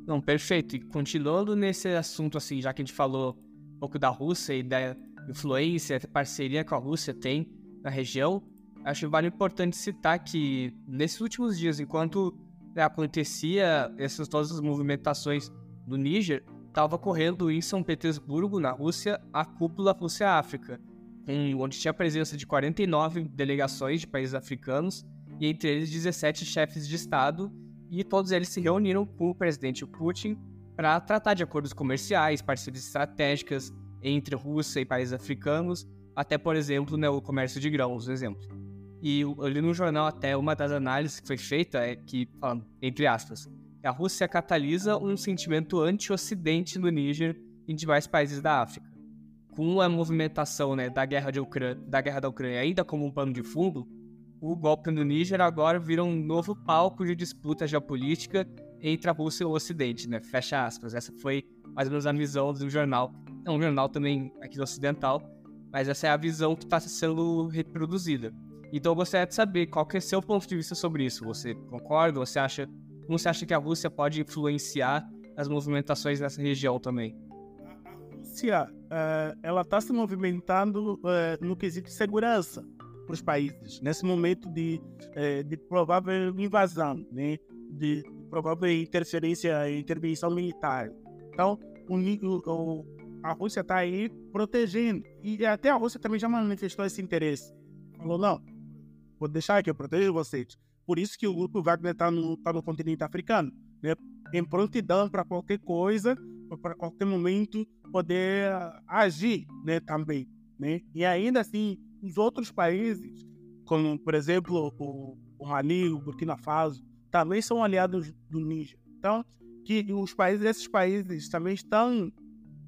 Não, perfeito. E continuando nesse assunto, assim, já que a gente falou um pouco da Rússia e da influência, parceria que a Rússia tem na região, acho vale importante citar que nesses últimos dias, enquanto né, acontecia essas todas as movimentações do Níger, estava ocorrendo em São Petersburgo, na Rússia, a cúpula Rússia-África, onde tinha a presença de 49 delegações de países africanos e entre eles 17 chefes de Estado e todos eles se reuniram com o presidente Putin para tratar de acordos comerciais, parcerias estratégicas entre Rússia e países africanos, até, por exemplo, né, o comércio de grãos, exemplo. E eu li no jornal até uma das análises que foi feita é que, falando, entre aspas, a Rússia catalisa um sentimento anti-ocidente no Níger e em demais países da África. Com a movimentação né, da, guerra de da guerra da Ucrânia ainda como um pano de fundo, o golpe no Níger agora vira um novo palco de disputa geopolítica entre a Rússia e o Ocidente, né? Fecha aspas. Essa foi mais ou menos a visão do jornal. É um jornal também aqui ocidental, mas essa é a visão que está sendo reproduzida. Então eu gostaria de saber qual que é seu ponto de vista sobre isso. Você concorda? Você acha como você acha que a Rússia pode influenciar as movimentações nessa região também? A, Rússia uh, ela está se movimentando uh, no quesito segurança para os países nesse momento de, uh, de provável invasão, né? de provável interferência, intervenção militar. Então, o, a Rússia está aí protegendo e até a Rússia também já manifestou esse interesse. Falou não, vou deixar que eu protejo vocês. Por isso que o grupo Wagner está no, tá no continente africano, né? em prontidão para qualquer coisa, para qualquer momento poder agir né, também. Né? E ainda assim, os outros países, como por exemplo o, o Mali, o Burkina Faso, também são aliados do Níger. Então, que os países, esses países também estão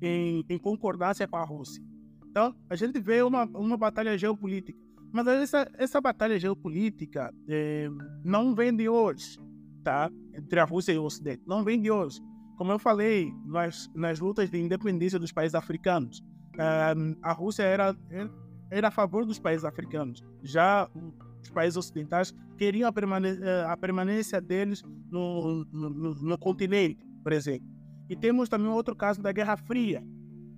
em, em concordância com a Rússia. Então, a gente vê uma, uma batalha geopolítica. Mas essa, essa batalha geopolítica é, não vem de hoje, tá? Entre a Rússia e o Ocidente. Não vem de hoje. Como eu falei, nas, nas lutas de independência dos países africanos, uh, a Rússia era, era a favor dos países africanos. Já os países ocidentais queriam a, permane eh, a permanência deles no, no, no, no, continente, por exemplo. E temos também outro caso da Guerra Fria.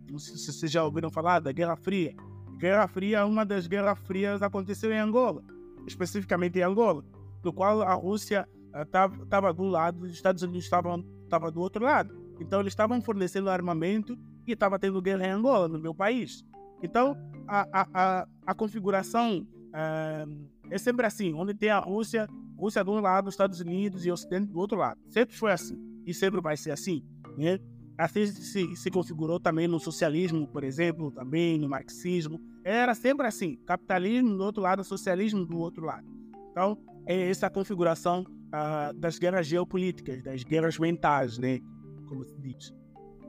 Não sei se vocês já ouviram falar da Guerra Fria. Guerra Fria, uma das guerras frias aconteceu em Angola, especificamente em Angola, no qual a Rússia estava uh, do lado, os Estados Unidos estavam estava do outro lado. Então eles estavam fornecendo armamento e estava tendo guerra em Angola, no meu país. Então a, a, a, a configuração uh, é sempre assim, onde tem a Rússia, Rússia de um lado, os Estados Unidos e Ocidente do outro lado. Sempre foi assim e sempre vai ser assim. Né? Assim se, se configurou também no socialismo, por exemplo, também no marxismo. Era sempre assim, capitalismo do outro lado, socialismo do outro lado. Então, é essa configuração uh, das guerras geopolíticas, das guerras mentais, né? Como se diz.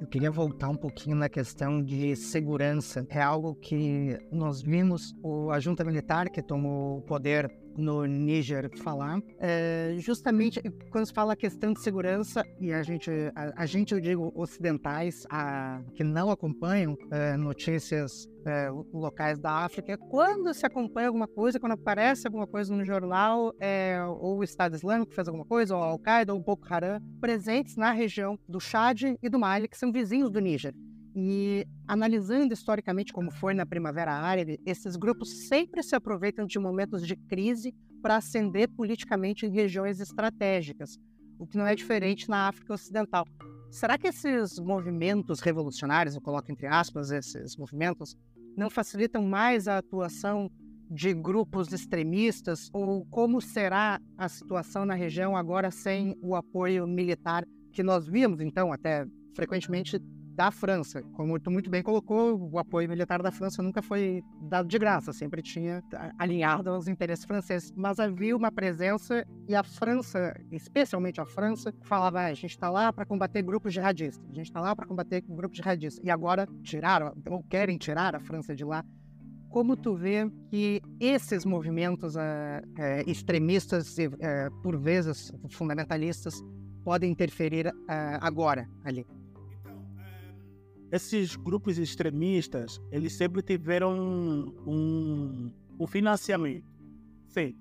Eu queria voltar um pouquinho na questão de segurança. É algo que nós vimos o, a junta militar que tomou o poder no Níger falar. É, justamente quando se fala a questão de segurança, e a gente, a, a gente eu digo ocidentais, a, que não acompanham é, notícias é, locais da África, quando se acompanha alguma coisa, quando aparece alguma coisa no jornal, é, ou o Estado Islâmico fez alguma coisa, ou a Al-Qaeda, ou o Boko Haram, presentes na região do Chad e do Mali, que são vizinhos do Níger. E analisando historicamente como foi na Primavera Árabe, esses grupos sempre se aproveitam de momentos de crise para ascender politicamente em regiões estratégicas, o que não é diferente na África Ocidental. Será que esses movimentos revolucionários, eu coloco entre aspas esses movimentos, não facilitam mais a atuação de grupos extremistas? Ou como será a situação na região agora sem o apoio militar que nós vimos, então, até frequentemente da França. Como tu muito bem colocou, o apoio militar da França nunca foi dado de graça, sempre tinha alinhado aos interesses franceses. Mas havia uma presença e a França, especialmente a França, falava: ah, a gente está lá para combater grupos jihadistas, a gente está lá para combater grupos jihadistas. E agora tiraram, ou querem tirar a França de lá. Como tu vê que esses movimentos uh, uh, extremistas e, uh, por vezes, fundamentalistas, podem interferir agora ali? Esses grupos extremistas, eles sempre tiveram um, um, um financiamento. Sim.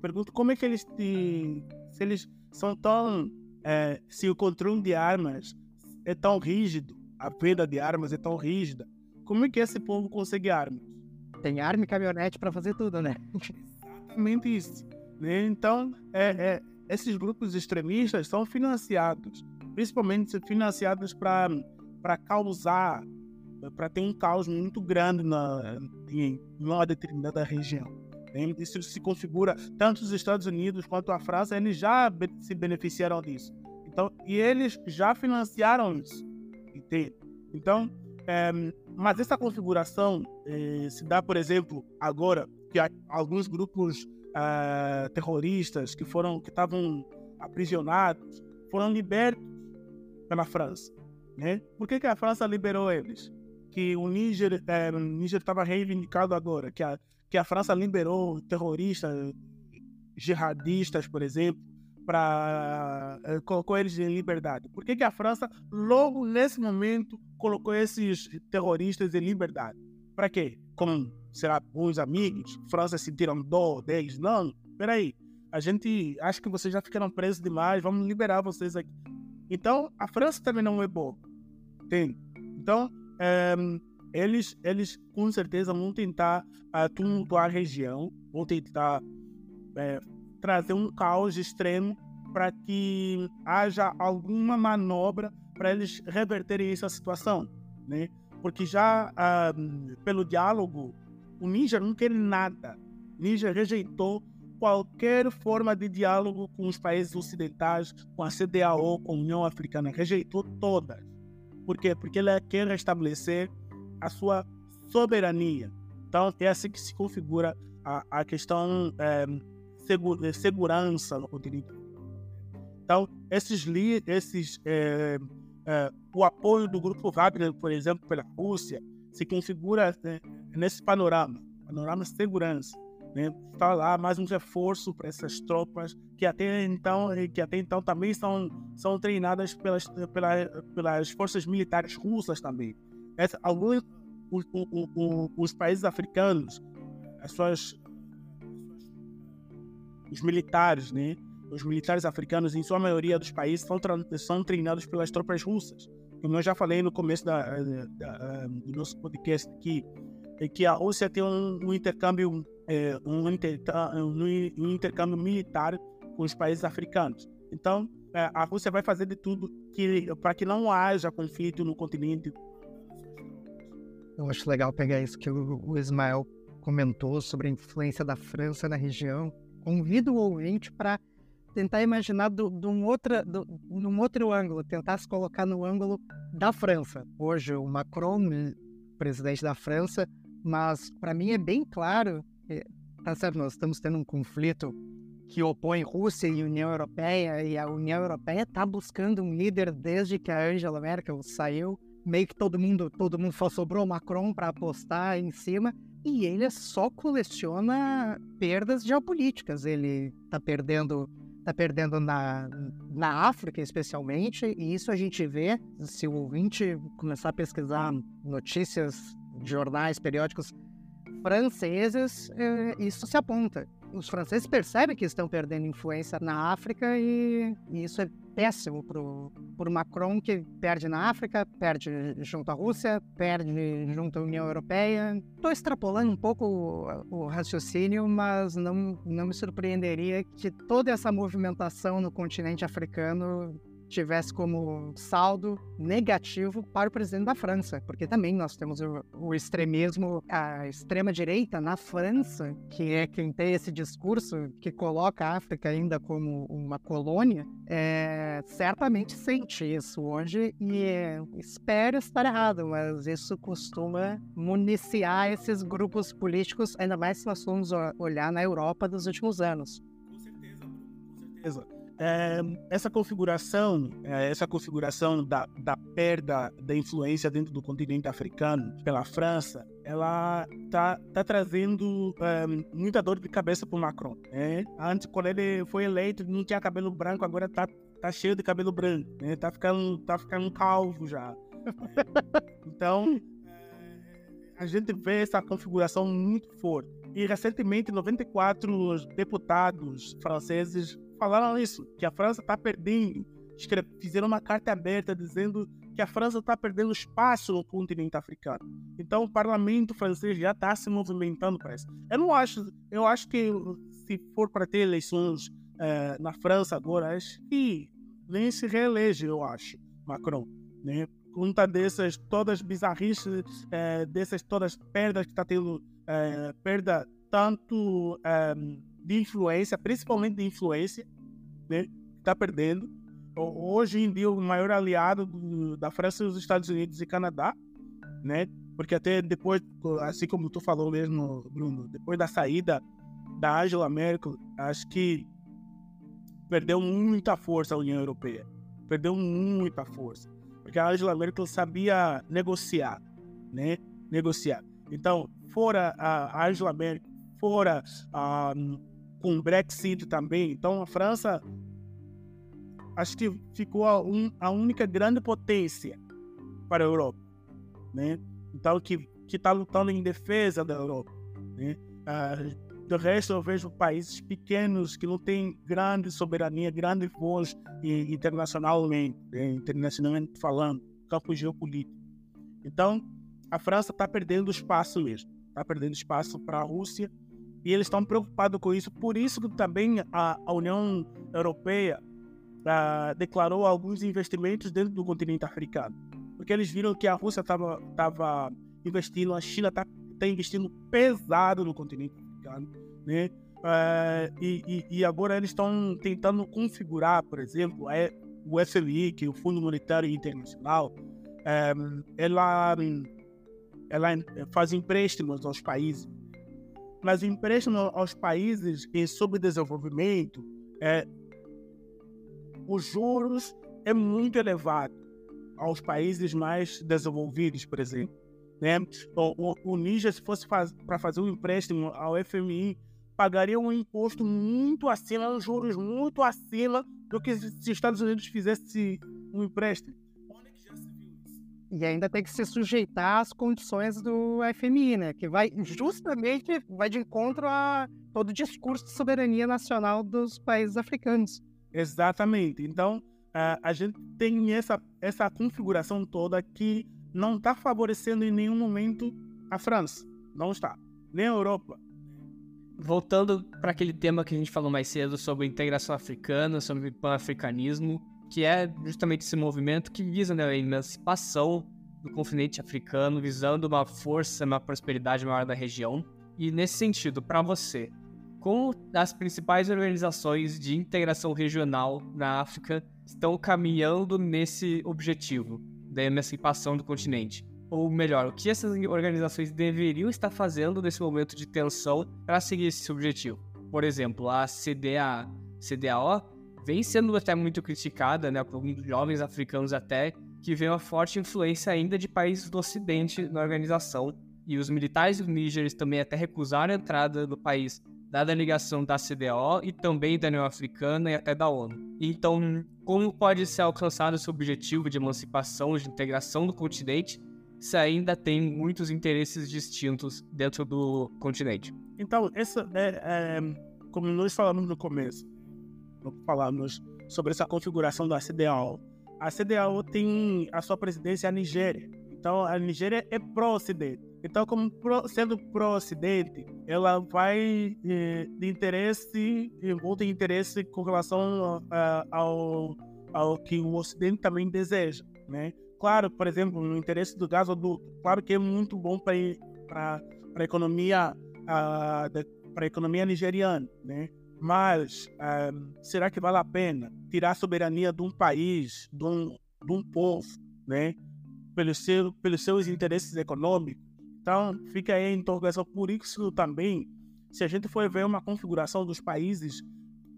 Pergunto como é que eles te, se eles são tão é, se o controle de armas é tão rígido, a venda de armas é tão rígida, como é que esse povo consegue armas? Tem arma e caminhonete para fazer tudo, né? Exatamente isso. Né? Então, é, é, esses grupos extremistas são financiados, principalmente financiados para para causar, para ter um caos muito grande na, em uma determinada região. Isso se configura, tanto os Estados Unidos quanto a França, eles já se beneficiaram disso. Então, e eles já financiaram isso. Entende? Então, é, mas essa configuração é, se dá, por exemplo, agora que alguns grupos é, terroristas que foram que estavam aprisionados foram libertos pela França. Né? Por que, que a França liberou eles? Que o Níger é, estava reivindicado agora, que a, que a França liberou terroristas, jihadistas, por exemplo, para é, colocou eles em liberdade. Por que, que a França, logo nesse momento, colocou esses terroristas em liberdade? Para quê? Como, será, bons amigos? França sentiram dó deles? Não, peraí. A gente acha que vocês já ficaram presos demais, vamos liberar vocês aqui. Então, a França também não é boa. Entende? Então, é, eles, eles com certeza vão tentar uh, tumultuar a região, vão tentar é, trazer um caos extremo para que haja alguma manobra para eles reverterem essa situação, né? Porque já uh, pelo diálogo, o Níger não quer nada. O Níger rejeitou qualquer forma de diálogo com os países ocidentais, com a CDAO, com a União Africana, rejeitou todas. Por quê? Porque ele quer restabelecer a sua soberania. Então, é assim que se configura a, a questão é, de segurança no continente. Então, esses, esses é, é, o apoio do grupo Wagner, por exemplo, pela Rússia, se configura né, nesse panorama, panorama de segurança. Né? Está lá mais um reforço para essas tropas que até então, que até então também são, são treinadas pelas, pelas, pelas forças militares russas também. Essa, alguns, os países africanos, as suas, os militares, né? Os militares africanos, em sua maioria dos países, são, são treinados pelas tropas russas. Como eu já falei no começo da, da, da, do nosso podcast aqui, é que a Rússia tem um, um intercâmbio é, um, inter, um, intercâmbio militar com os países africanos. Então, é, a Rússia vai fazer de tudo para que não haja conflito no continente. Eu acho legal pegar isso que o, o Ismael comentou sobre a influência da França na região. Convido o ouvinte para tentar imaginar de um, outra, do, num outro ângulo, tentar se colocar no ângulo da França. Hoje, o Macron, presidente da França, mas para mim é bem claro é, tá certo, nós estamos tendo um conflito que opõe Rússia e União Europeia, e a União Europeia está buscando um líder desde que a Angela Merkel saiu. Meio que todo mundo, todo mundo só sobrou Macron para apostar em cima, e ele só coleciona perdas geopolíticas. Ele está perdendo, tá perdendo na, na África, especialmente, e isso a gente vê se o ouvinte começar a pesquisar notícias, jornais, periódicos franceses, eh, isso se aponta. Os franceses percebem que estão perdendo influência na África e, e isso é péssimo para o Macron, que perde na África, perde junto à Rússia, perde junto à União Europeia. Estou extrapolando um pouco o, o, raciocínio, mas não, não me surpreenderia que toda essa movimentação no continente africano tivesse como saldo negativo para o presidente da França, porque também nós temos o, o extremismo, a extrema-direita na França, que é quem tem esse discurso que coloca a África ainda como uma colônia, é, certamente sente isso hoje e é, espero estar errado, mas isso costuma municiar esses grupos políticos, ainda mais se nós formos olhar na Europa dos últimos anos. Com certeza, com certeza é, essa configuração, é, essa configuração da, da perda da influência dentro do continente africano pela França, ela tá, tá trazendo é, muita dor de cabeça para o Macron. Né? Antes, quando ele foi eleito, não tinha cabelo branco, agora tá, tá cheio de cabelo branco, né? tá, ficando, tá ficando calvo já. então, a gente vê essa configuração muito forte. E recentemente, 94 deputados franceses falaram isso, que a França está perdendo. Fizeram uma carta aberta dizendo que a França está perdendo espaço no continente africano. Então o parlamento francês já está se movimentando para isso. Eu não acho, eu acho que se for para ter eleições é, na França agora, acho que nem se reelege, eu acho, Macron, né? Conta dessas todas bizarrices, é, dessas todas perdas que está tendo, é, perda tanto de influência, principalmente de influência, né? Está perdendo. Hoje em dia, o maior aliado do, da França os Estados Unidos e Canadá, né? Porque até depois, assim como tu falou mesmo, Bruno, depois da saída da Angela Merkel, acho que perdeu muita força a União Europeia. Perdeu muita força. Porque a Angela Merkel sabia negociar, né? Negociar. Então, fora a Angela Merkel, fora a com o Brexit também. Então a França acho que ficou a, un, a única grande potência para a Europa, né? Então que que está lutando em defesa da Europa, né? Ah, do resto eu vejo países pequenos que não têm grande soberania, grande voz internacionalmente, né? internacionalmente falando, campo geopolítico. Então, a França está perdendo espaço mesmo, está perdendo espaço para a Rússia e eles estão preocupados com isso. Por isso que também a, a União Europeia uh, declarou alguns investimentos dentro do continente africano, porque eles viram que a Rússia estava investindo, a China está tá investindo pesado no continente africano, né? Uh, e, e, e, agora eles estão tentando configurar, por exemplo, o FMI, que é o Fundo Monetário Internacional, um, ela, ela faz empréstimos aos países. Mas o empréstimo aos países em subdesenvolvimento, é, os juros é muito elevado aos países mais desenvolvidos, por exemplo. Né? O, o, o Níger, se fosse faz, para fazer um empréstimo ao FMI, pagaria um imposto muito acima, juros muito acima do que se os Estados Unidos fizesse um empréstimo. E ainda tem que se sujeitar às condições do FMI, né? Que vai justamente vai de encontro a todo o discurso de soberania nacional dos países africanos. Exatamente. Então, a, a gente tem essa, essa configuração toda que não está favorecendo em nenhum momento a França. Não está. Nem a Europa. Voltando para aquele tema que a gente falou mais cedo sobre integração africana, sobre pan-africanismo, que é justamente esse movimento que visa né, a emancipação do continente africano, visando uma força, uma prosperidade maior da região. E nesse sentido, para você, como as principais organizações de integração regional na África estão caminhando nesse objetivo da emancipação do continente? Ou melhor, o que essas organizações deveriam estar fazendo nesse momento de tensão para seguir esse objetivo? Por exemplo, a CDA, CDAO vem sendo até muito criticada, né, por alguns jovens africanos até, que vê uma forte influência ainda de países do Ocidente na organização, e os militares do Níger também até recusaram a entrada no país, dada a ligação da CDO e também da União Africana e até da ONU. Então, como pode ser alcançado esse objetivo de emancipação, de integração do continente, se ainda tem muitos interesses distintos dentro do continente? Então, essa é, é como nós falamos no começo, falamos sobre essa configuração da CDAO. A CDAO tem a sua presidência a Nigéria. Então, a Nigéria é pró-Ocidente. Então, como pro, sendo pró-Ocidente, ela vai eh, de interesse, envolta em interesse com relação uh, ao, ao que o Ocidente também deseja, né? Claro, por exemplo, no interesse do gasoduto, claro que é muito bom para a economia uh, para a economia nigeriana, né? Mas um, será que vale a pena tirar a soberania de um país, de um, de um povo, né? Pelo seu, pelos seus interesses econômicos? Então, fica aí a interrogação. Por isso também, se a gente for ver uma configuração dos países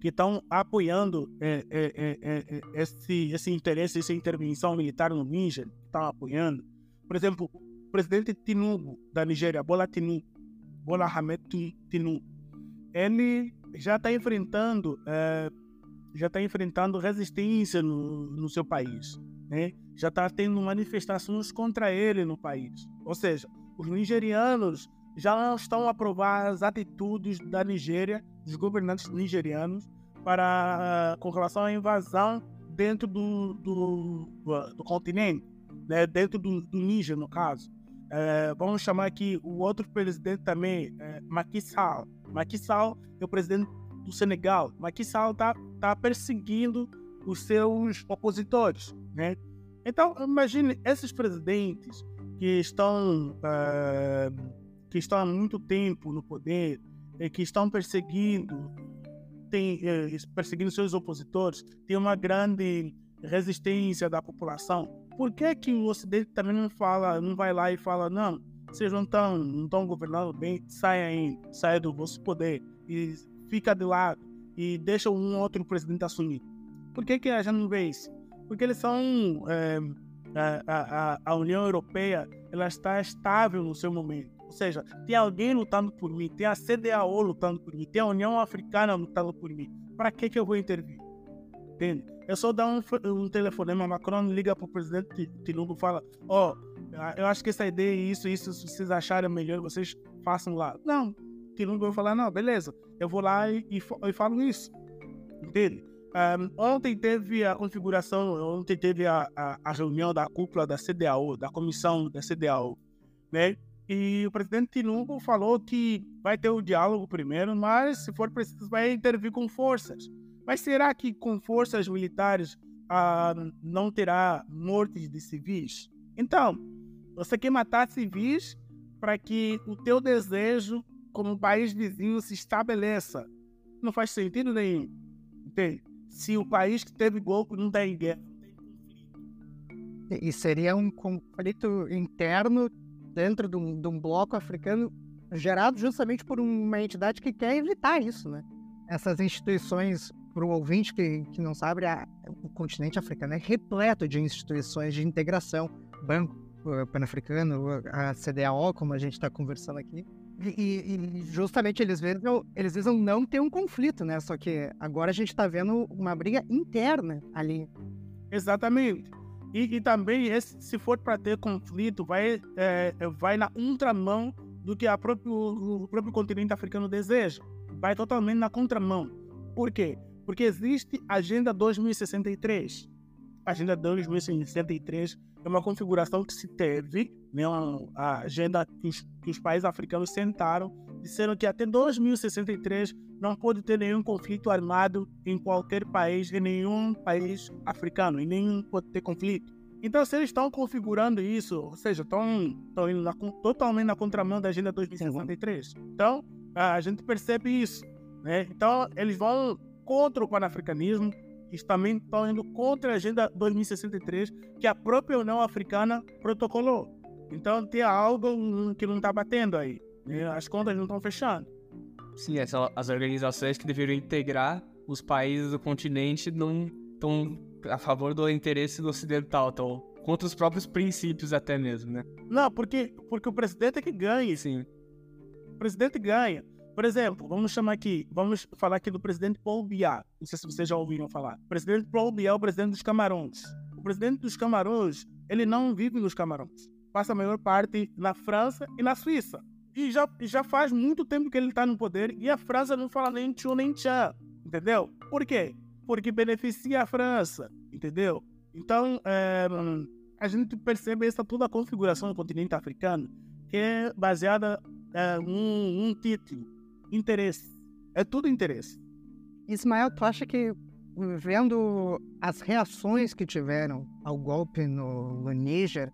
que estão apoiando é, é, é esse, esse interesse, essa intervenção militar no Níger, estão apoiando. Por exemplo, o presidente Tinubu, da Nigéria, Bola Tinubu, Bola Hamed Tinubu, ele já está enfrentando é, já está enfrentando resistência no, no seu país, né? Já está tendo manifestações contra ele no país. Ou seja, os nigerianos já não estão a aprovar as atitudes da Nigéria, dos governantes nigerianos, para com relação à invasão dentro do, do, do continente, né? dentro do, do Níger, no caso. É, vamos chamar aqui o outro presidente também, é, Macky Sall. Macky Sall é o presidente do Senegal. Macky Sall está tá perseguindo os seus opositores, né? Então, imagine esses presidentes que estão, é, que estão há muito tempo no poder e que estão perseguindo, tem, perseguindo seus opositores, tem uma grande resistência da população por que, que o Ocidente também não fala, não vai lá e fala, não, vocês não estão não estão governando bem, saia aí, saia do vosso poder e fica de lado e deixa um outro presidente assumir. Por que, que a gente não vê isso? Porque eles são é, a, a, a União Europeia, ela está estável no seu momento. Ou seja, tem alguém lutando por mim, tem a CDAO lutando por mim, tem a União Africana lutando por mim. Para que, que eu vou intervir? Entende? É só dar um, um telefonema, Macron liga para o presidente Tinubu e fala: Ó, oh, eu acho que essa ideia, isso, isso, se vocês acharem melhor, vocês façam lá. Não, Tinubu vai falar: Não, beleza, eu vou lá e, e, e falo isso. Entende? Um, ontem teve a configuração, ontem teve a, a, a, reunião da cúpula da CDAO, da comissão da CDAO, né? E o presidente Tinubu falou que vai ter o diálogo primeiro, mas se for preciso vai intervir com forças. Mas será que com forças militares ah, não terá mortes de civis? Então, você quer matar civis para que o teu desejo como país vizinho se estabeleça. Não faz sentido nenhum. Entende? Se o país que teve golpe não tem guerra, E seria um conflito interno dentro de um, de um bloco africano gerado justamente por uma entidade que quer evitar isso, né? Essas instituições, para o ouvinte que, que não sabe, a, o continente africano é repleto de instituições de integração. Banco Pan-Africano, a CDAO, como a gente está conversando aqui, e, e, justamente eles visam, eles visam não ter um conflito, né? Só que agora a gente está vendo uma briga interna ali. Exatamente. E, e também, esse, se for para ter conflito, vai, é, vai na contramão do que a próprio, o próprio continente africano deseja. Vai totalmente na contramão. Por quê? Porque existe a Agenda 2063. A Agenda 2063 é uma configuração que se teve, né, a agenda que os, que os países africanos sentaram, disseram que até 2063 não pode ter nenhum conflito armado em qualquer país, em nenhum país africano, em nenhum pode ter conflito. Então, se eles estão configurando isso, ou seja, estão, estão indo na, totalmente na contramão da Agenda 2063. Então, a gente percebe isso. Né? Então, eles vão contra o panafricanismo, eles também estão indo contra a Agenda 2063, que a própria União Africana protocolou. Então tem algo que não está batendo aí. Né? As contas não estão fechando. Sim, essa, as organizações que deveriam integrar os países do continente não estão a favor do interesse do ocidental, estão contra os próprios princípios até mesmo, né? Não, porque, porque o presidente é que ganha. Sim. O presidente ganha. Por exemplo, vamos chamar aqui, vamos falar aqui do presidente Paul Biya. Não sei se vocês já ouviram falar. O presidente Paul Biya é o presidente dos Camarões. O presidente dos Camarões, ele não vive nos Camarões. Passa a maior parte na França e na Suíça. E já, já faz muito tempo que ele está no poder e a França não fala nem tchau nem tchau. Entendeu? Por quê? Porque beneficia a França. Entendeu? Então, é, a gente percebe essa toda a configuração do continente africano que é baseada é, em um título interesse. É tudo interesse. Ismael, tu acha que vendo as reações que tiveram ao golpe no, no Níger,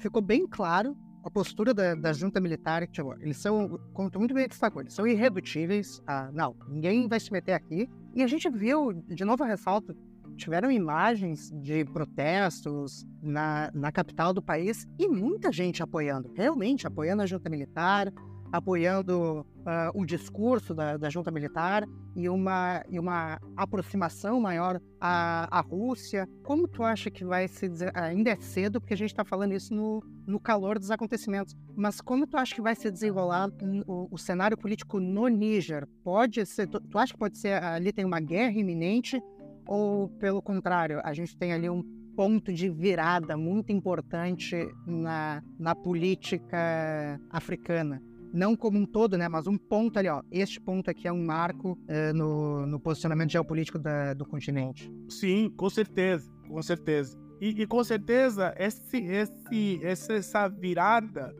ficou bem claro a postura da, da junta militar. Tipo, eles são, como tu muito bem destacou, eles são irredutíveis. Ah, não, ninguém vai se meter aqui. E a gente viu, de novo ressalto, tiveram imagens de protestos na, na capital do país e muita gente apoiando, realmente apoiando a junta militar, apoiando uh, o discurso da, da, junta militar e uma, e uma aproximação maior à, à Rússia. Como tu acha que vai se ainda é cedo, porque a gente está falando isso no, no calor dos acontecimentos, mas como tu acha que vai se desenrolar o, o cenário político no Níger? Pode ser, tu, tu acha que pode ser, ali tem uma guerra iminente ou, pelo contrário, a gente tem ali um ponto de virada muito importante na, na política africana? Não como um todo, né, mas um ponto ali, ó. Este ponto aqui é um marco uh, no, no posicionamento geopolítico da, do continente. Sim, com certeza, com certeza. E, e, com certeza esse, esse, essa virada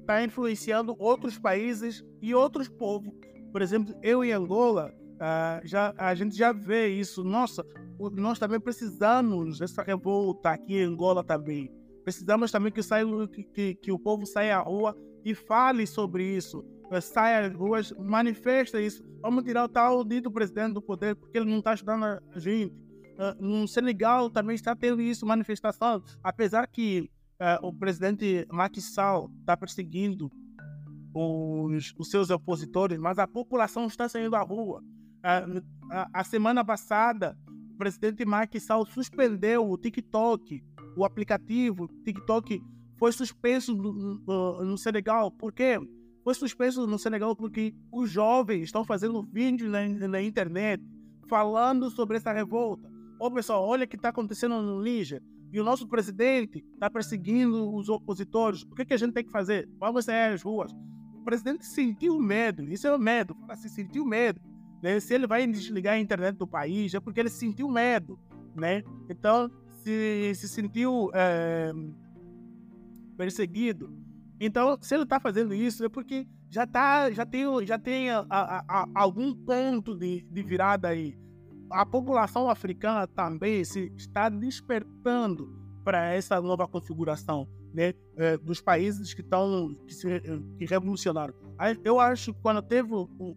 está influenciando outros países e outros povos. Por exemplo, eu em Angola, uh, já, a gente já vê isso. Nossa, nós também precisamos dessa revolta aqui em Angola também. Precisamos também que, saia, que, que, que o povo saia à rua e fale sobre isso. Saia às ruas, manifesta isso. Vamos tirar o tal dito presidente do poder porque ele não está ajudando a gente. Uh, no Senegal também está tendo isso, manifestação. Apesar que uh, o presidente Macky Sall está perseguindo os, os, seus opositores, mas a população está saindo à rua. Uh, a, a, semana passada, o presidente Macky Sall suspendeu o TikTok, o aplicativo TikTok foi suspenso no, no, no Senegal. Por quê? Foi suspenso no Senegal porque os jovens estão fazendo vídeos na, na internet falando sobre essa revolta. Ô pessoal, olha o que está acontecendo no Níger. E o nosso presidente está perseguindo os opositores. O que, que a gente tem que fazer? Vamos sair às ruas. O presidente sentiu medo. Isso é o medo. Fala assim, sentiu medo. Né? Se ele vai desligar a internet do país, é porque ele sentiu medo. Né? Então, se, se sentiu é, perseguido. Então, se ele está fazendo isso, é porque já, tá, já tem, já tem a, a, a, algum ponto de, de virada aí. A população africana também se está despertando para essa nova configuração né, é, dos países que estão que, se, que revolucionaram. Eu acho que quando teve o, o,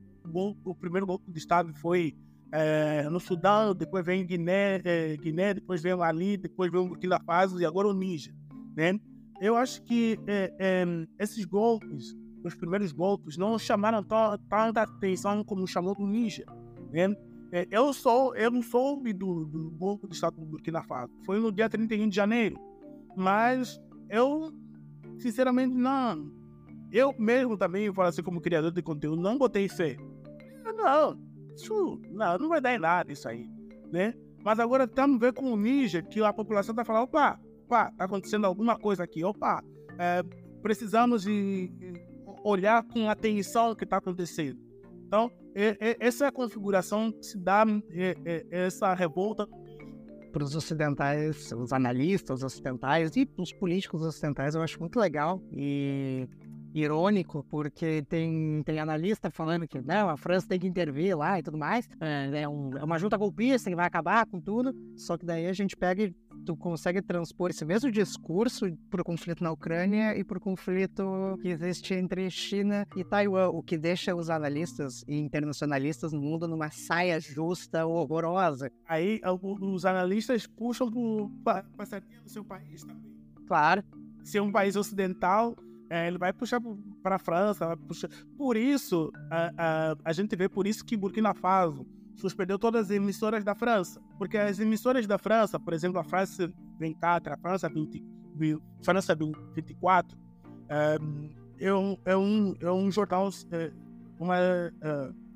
o primeiro golpe de Estado foi é, no Sudão, depois vem Guiné, é, Guiné, depois vem Mali, depois vem Burkina Faso e agora o Níger, né? Eu acho que é, é, esses golpes, os primeiros golpes, não chamaram tanta atenção como chamou o Níger, né? É, eu sou, eu não soube do, do golpe do Estado do Burkina Faso. Foi no dia 31 de janeiro, mas eu, sinceramente, não. Eu mesmo também, falo assim, como criador de conteúdo, não botei fé. Não, isso, não, não vai dar em nada isso aí, né? Mas agora estamos vendo com o Níger que a população está falando, opa, opa, está acontecendo alguma coisa aqui, opa, é, precisamos de olhar com atenção o que está acontecendo. Então, essa é a configuração que se dá é, é, essa revolta para os ocidentais, os analistas ocidentais e os políticos ocidentais, eu acho muito legal e irônico, porque tem, tem analista falando que não, a França tem que intervir lá e tudo mais. É, é, um, é uma junta golpista que vai acabar com tudo. Só que daí a gente pega e tu consegue transpor esse mesmo discurso para o conflito na Ucrânia e para o conflito que existe entre China e Taiwan, o que deixa os analistas e internacionalistas no mundo numa saia justa horrorosa. Aí os analistas puxam para a sardinha do seu país também. Claro. Se é um país ocidental, é, ele vai puxar para a França, vai puxar. Por isso, a, a, a gente vê por isso que Burkina Faso suspendeu todas as emissoras da França. Porque as emissoras da França, por exemplo, a France 24, a França, 20, França 24, é, é, um, é, um, é um jornal, é, uma, é,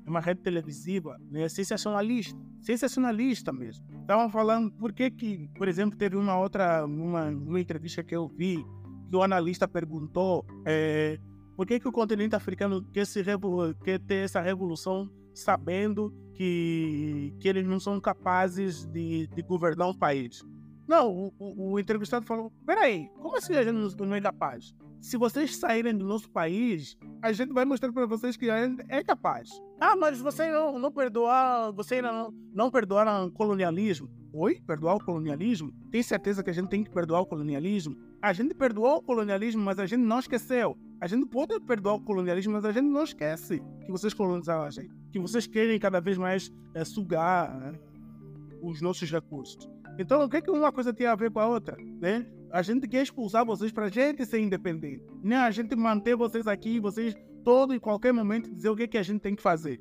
uma rede televisiva né, sensacionalista. Sensacionalista mesmo. Estavam falando por que, que, por exemplo, teve uma outra, uma, uma entrevista que eu vi, que o analista perguntou é, por que, que o continente africano quer, se quer ter essa revolução sabendo que, que eles não são capazes de, de governar um país. Não, o, o, o entrevistado falou: peraí, como assim a gente não é capaz? Se vocês saírem do nosso país, a gente vai mostrar para vocês que a gente é capaz. Ah, mas você não, não perdoar, você não, não perdoar o colonialismo. Oi? Perdoar o colonialismo? Tem certeza que a gente tem que perdoar o colonialismo? A gente perdoou o colonialismo, mas a gente não esqueceu. A gente pode perdoar o colonialismo, mas a gente não esquece que vocês colonizaram a gente. Que vocês querem cada vez mais é, sugar né, os nossos recursos. Então, o que, é que uma coisa tem a ver com a outra? Né? A gente quer expulsar vocês para a gente ser independente. Né? A gente manter vocês aqui, vocês todo e qualquer momento dizer o que, é que a gente tem que fazer.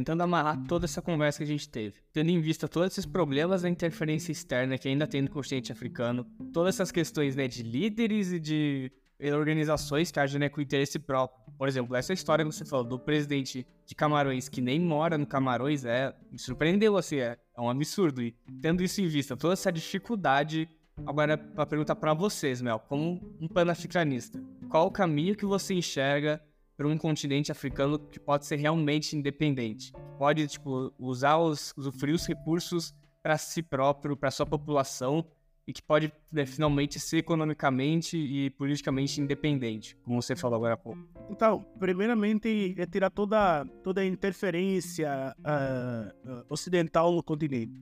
Tentando amarrar toda essa conversa que a gente teve, tendo em vista todos esses problemas da interferência externa que ainda tem no continente africano, todas essas questões né, de líderes e de organizações que agem né, com interesse próprio. Por exemplo, essa história que você falou do presidente de Camarões que nem mora no Camarões, é, me surpreendeu, assim, é, é um absurdo. E tendo isso em vista, toda essa dificuldade, agora para perguntar para vocês, Mel, como um panafricanista, qual o caminho que você enxerga para um continente africano que pode ser realmente independente. Pode, tipo, usar os, usufruir os recursos para si próprio, para sua população e que pode né, finalmente ser economicamente e politicamente independente, como você falou agora há pouco. Então, primeiramente é tirar toda toda a interferência uh, ocidental no continente.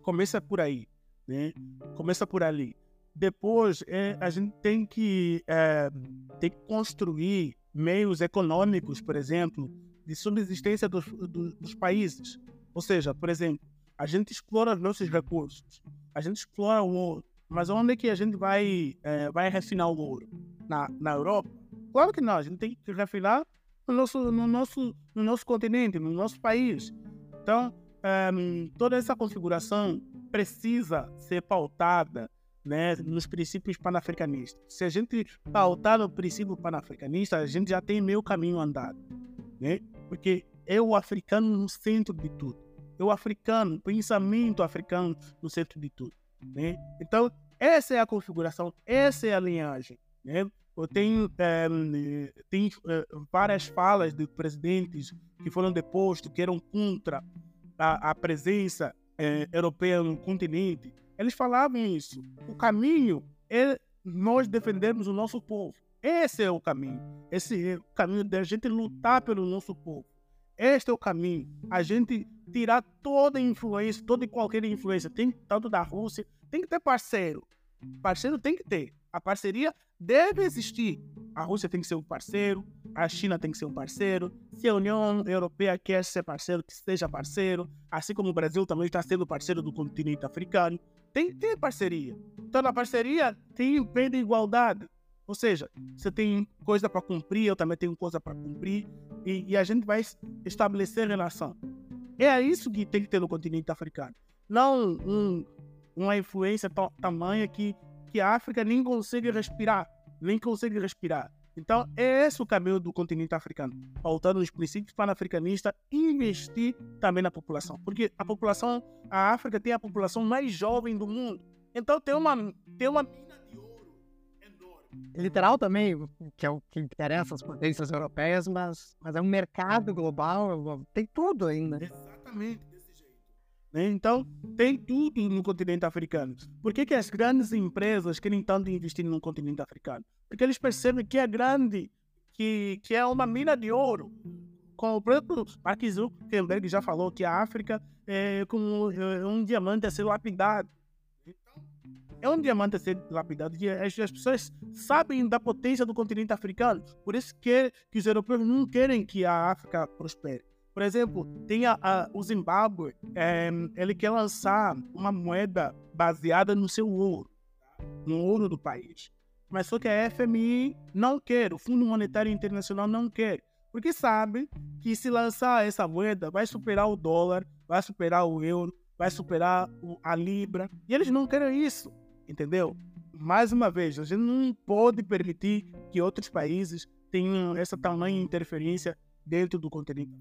Começa por aí, né? Começa por ali. Depois é, a gente tem que é, tem que construir meios econômicos, por exemplo, de subsistência dos, dos, países. Ou seja, por exemplo, a gente explora os nossos recursos, a gente explora o ouro, mas onde é que a gente vai, é, vai refinar o ouro? Na, na Europa? Claro que não, a gente tem que refinar no nosso, no nosso, no nosso continente, no nosso país. Então, um, eh, toda essa configuração precisa ser pautada né, nos princípios panafricanistas. Se a gente pautar no princípio panafricanista, a gente já tem meio caminho andado, né? Porque é o africano no centro de tudo. É o africano, o pensamento africano no centro de tudo, né? Então, Essa é a configuração, essa é a linhagem. Né? Eu tenho, é, tem é, várias falas de presidentes que foram depostos, que eram contra a, a presença é, europeia no continente. Eles falavam isso. O caminho é nós defendermos o nosso povo. Esse é o caminho. Esse é o caminho da gente lutar pelo nosso povo. Este é o caminho. A gente tirar toda influência, toda e qualquer influência, tem tanto da Rússia, tem que ter parceiro. Parceiro tem que ter. A parceria deve existir. A Rússia tem que ser um parceiro, a China tem que ser um parceiro. Se a União Europeia quer ser parceiro, que seja parceiro. Assim como o Brasil também está sendo parceiro do continente africano. Tem ter parceria. Então, na parceria, tem de igualdade. Ou seja, você tem coisa para cumprir, eu também tenho coisa para cumprir. E, e, a gente vai estabelecer relação. É isso que tem que ter no continente africano. Não um, uma influência tamanha que que a África nem consegue respirar, nem consegue respirar. Então, é esse o caminho do continente africano. Faltando nos princípios panafricanistas, investir também na população. Porque a população, a África tem a população mais jovem do mundo. Então, tem uma, tem uma mina de ouro enorme. Literal também, que é o que interessa as potências europeias, mas, mas é um mercado global, tem tudo ainda. Exatamente. Né? Então, tem tudo no continente africano. Por que, que as grandes empresas querem tanto investir no continente africano? Porque eles percebem que é grande, que, que é uma mina de ouro. Como o próprio Mark Zuckerberg já falou que a África é como é um diamante a ser lapidado. Então, é um diamante a ser lapidado. E as, as pessoas sabem da potência do continente africano. Por isso que, que os europeus não querem que a África prospere. Por exemplo, tem a, a, o Zimbábue, é, ele quer lançar uma moeda baseada no seu ouro, no ouro do país. Mas só que a FMI não quer, o Fundo Monetário Internacional não quer, porque sabe que se lançar essa moeda vai superar o dólar, vai superar o euro, vai superar o, a libra, e eles não querem isso, entendeu? Mais uma vez, a gente não pode permitir que outros países tenham essa tamanha interferência dentro do continente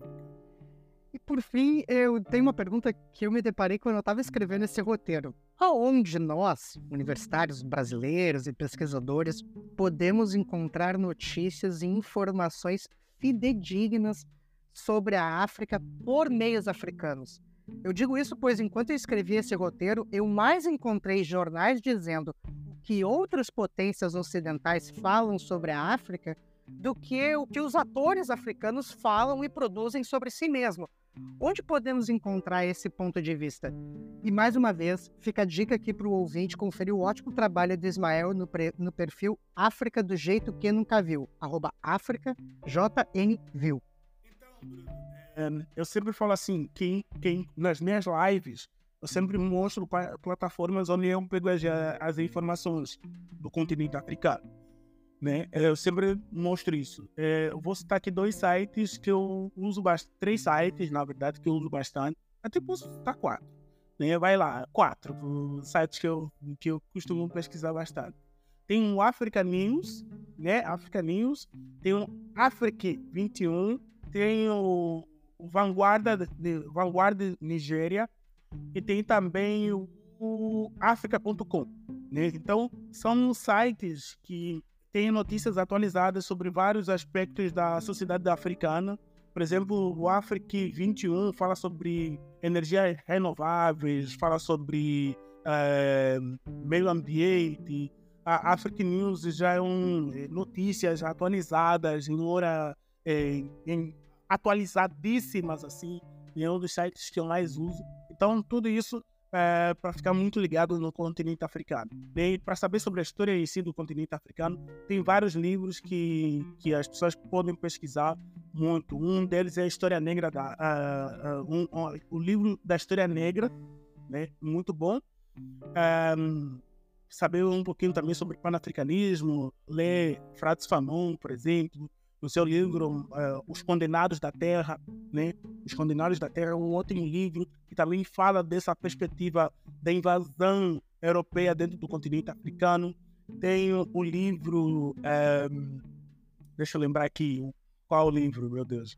e por fim, eu tenho uma pergunta que eu me deparei quando eu estava escrevendo esse roteiro. Aonde nós, universitários brasileiros e pesquisadores, podemos encontrar notícias e informações fidedignas sobre a África por meios africanos? Eu digo isso pois, enquanto eu escrevi esse roteiro, eu mais encontrei jornais dizendo que outras potências ocidentais falam sobre a África do que o que os atores africanos falam e produzem sobre si mesmo. Onde podemos encontrar esse ponto de vista? E mais uma vez, fica a dica aqui para o ouvinte conferir o ótimo trabalho do Ismael no, no perfil África do Jeito Que Nunca Viu, arroba África JN Viu. Então, é, eu sempre falo assim, que, que nas minhas lives, eu sempre mostro plataformas onde eu pego as, as informações do continente africano né? Eu sempre mostro isso. É, eu vou citar aqui dois sites que eu uso bastante, três sites, na verdade, que eu uso bastante. Até posso citar quatro. Né? Vai lá, quatro sites que eu, que eu costumo pesquisar bastante. Tem o Africa News, né? Africa News. Tem o Africa 21. Tem o, o Vanguarda, de, Vanguarda Nigéria. E tem também o, o Africa.com. Né? Então, são sites que tem notícias atualizadas sobre vários aspectos da sociedade africana. Por exemplo, o África 21 fala sobre energias renováveis, fala sobre é, meio ambiente. A Africa News já é um, eh, notícias atualizadas em hora é, em, atualizadíssimas assim, é um dos sites que eu mais uso. Então tudo isso é, para ficar muito ligado no continente africano. E para saber sobre a história em si do continente africano, tem vários livros que, que as pessoas podem pesquisar muito. Um deles é a História Negra, da, uh, uh, um, uh, o livro da História Negra, né? muito bom. Um, saber um pouquinho também sobre panafricanismo, ler Frades Fanon, por exemplo, no seu livro uh, Os Condenados da Terra, né? Os Condenados da Terra é um outro livro que também fala dessa perspectiva da invasão europeia dentro do continente africano. Tem o livro, um, eh, deixa eu lembrar aqui, qual o livro, meu Deus,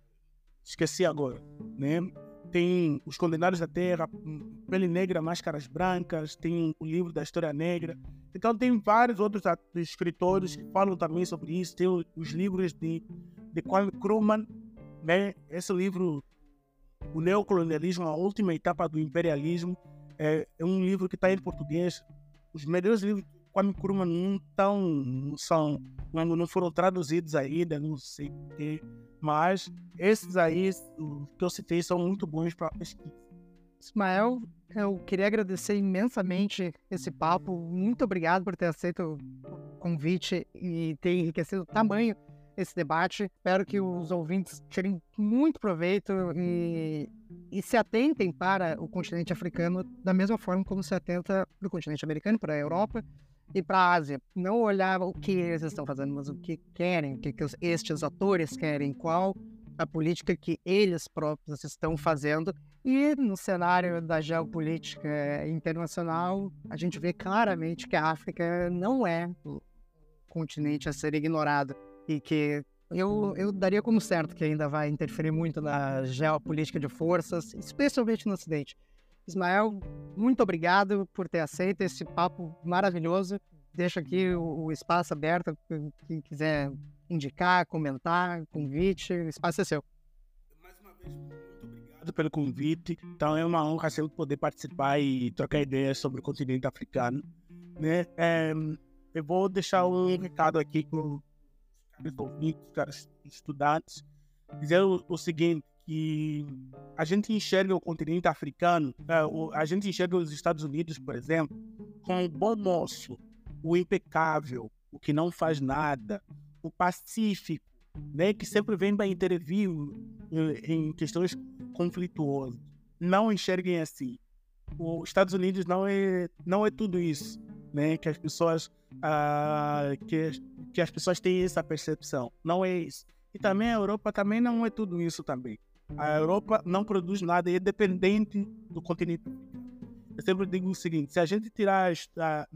esqueci agora, né? Tem Os Condenados da Terra, Pele Negra, Máscaras Brancas, tem o livro da História Negra. Então tem vários outros escritores que falam também sobre isso. Tem os livros de, de Kwame Krumah, né? Esse livro, O Neocolonialismo, a Última Etapa do Imperialismo, é, é um livro que está em português. Os melhores livros Kwame Krumah não, tão, são, não, não foram traduzidos ainda, não sei porquê. Mas esses aí, que eu citei, são muito bons para pesquisa. Ismael, eu queria agradecer imensamente esse papo. Muito obrigado por ter aceito o convite e ter enriquecido o tamanho esse debate. Espero que os ouvintes tirem muito proveito e, e se atentem para o continente africano da mesma forma como se atenta para o continente americano, para a Europa e para a Ásia. Não olhar o que eles estão fazendo, mas o que querem, o que, que estes atores querem, qual a política que eles próprios estão fazendo. E no cenário da geopolítica internacional, a gente vê claramente que a África não é o continente a ser ignorado e que eu, eu daria como certo que ainda vai interferir muito na geopolítica de forças, especialmente no Ocidente. Ismael, muito obrigado por ter aceito esse papo maravilhoso. Deixo aqui o, o espaço aberto quem quiser indicar, comentar, convite, o espaço é seu. Mais uma vez, muito obrigado pelo convite. Então é uma honra sempre poder participar e trocar ideias sobre o continente africano. Né? É, eu vou deixar um recado aqui com os ouvintes, caras estudantes, dizer o, o seguinte, que a gente enxerga o continente africano, é, a gente enxerga os Estados Unidos, por exemplo, com o bom moço, o impecável, o que não faz nada, o pacífico, né, que sempre vem para intervir em questões conflituosas. Não enxerguem assim. Os Estados Unidos não é, não é tudo isso, né, que as pessoas ah, que, que as pessoas têm essa percepção. Não é isso. E também a Europa também não é tudo isso também. A Europa não produz nada e é dependente do continente. Eu sempre digo o seguinte: se a gente tirar a,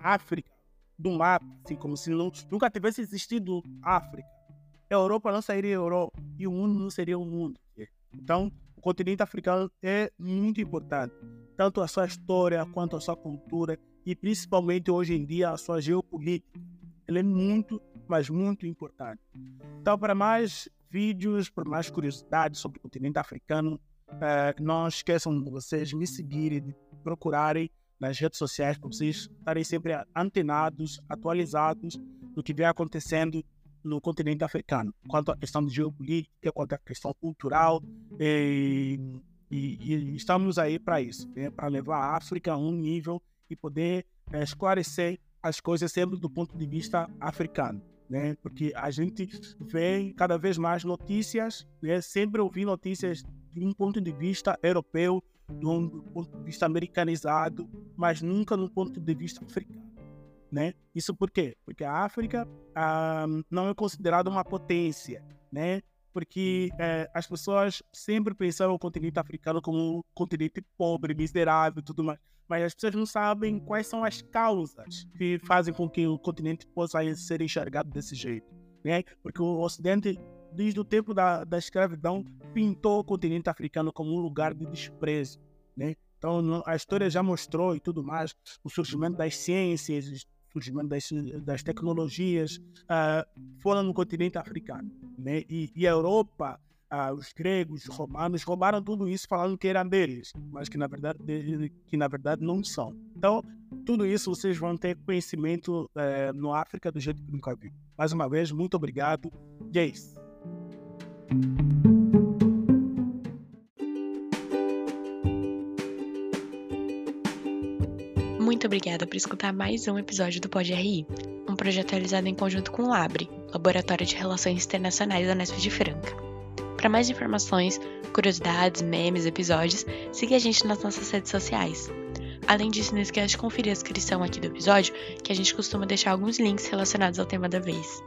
África do mapa, assim como se não, nunca tivesse existido África, a Europa não seria Europa e o mundo não seria o mundo. Então, o continente africano é muito importante, tanto a sua história quanto a sua cultura e principalmente hoje em dia a sua geopolítica. Ele é muito, mas muito importante. Então, para mais vídeos, por mais curiosidades sobre o continente africano. É, não esqueçam de vocês me seguirem, de procurarem nas redes sociais para vocês estarem sempre antenados, atualizados do que vem acontecendo no continente africano, quanto à questão de geopolítica, quanto à questão cultural. E, e, e estamos aí para isso, né? para levar a África a um nível e poder é, esclarecer as coisas sempre do ponto de vista africano né? Porque a gente vê cada vez mais notícias, né? Sempre ouvir notícias de um ponto de vista europeu, de um ponto de vista americanizado, mas nunca no ponto de vista africano, né? Isso por quê? Porque a África ah, não é considerada uma potência, né? Porque eh, as pessoas sempre pensaram o continente africano como um continente pobre, miserável, tudo mais mas as pessoas não sabem quais são as causas que fazem com que o continente possa ser enxergado desse jeito. Né? Porque o Ocidente, desde o tempo da, da escravidão, pintou o continente africano como um lugar de desprezo. Né? Então, a história já mostrou e tudo mais o surgimento das ciências, surgimento das, das tecnologias uh, foram no continente africano. Né? E, e a Europa ah, os gregos, os romanos roubaram tudo isso falando que era deles, mas que na verdade que na verdade não são. Então tudo isso vocês vão ter conhecimento é, no África do jeito que nunca viu. Mais uma vez muito obrigado, Jace. Muito obrigada por escutar mais um episódio do Pod RI, um projeto realizado em conjunto com o LABRE, Laboratório de Relações Internacionais da Unesp de Franca. Para mais informações, curiosidades, memes, episódios, siga a gente nas nossas redes sociais. Além disso, não esqueça de conferir a descrição aqui do episódio, que a gente costuma deixar alguns links relacionados ao tema da vez.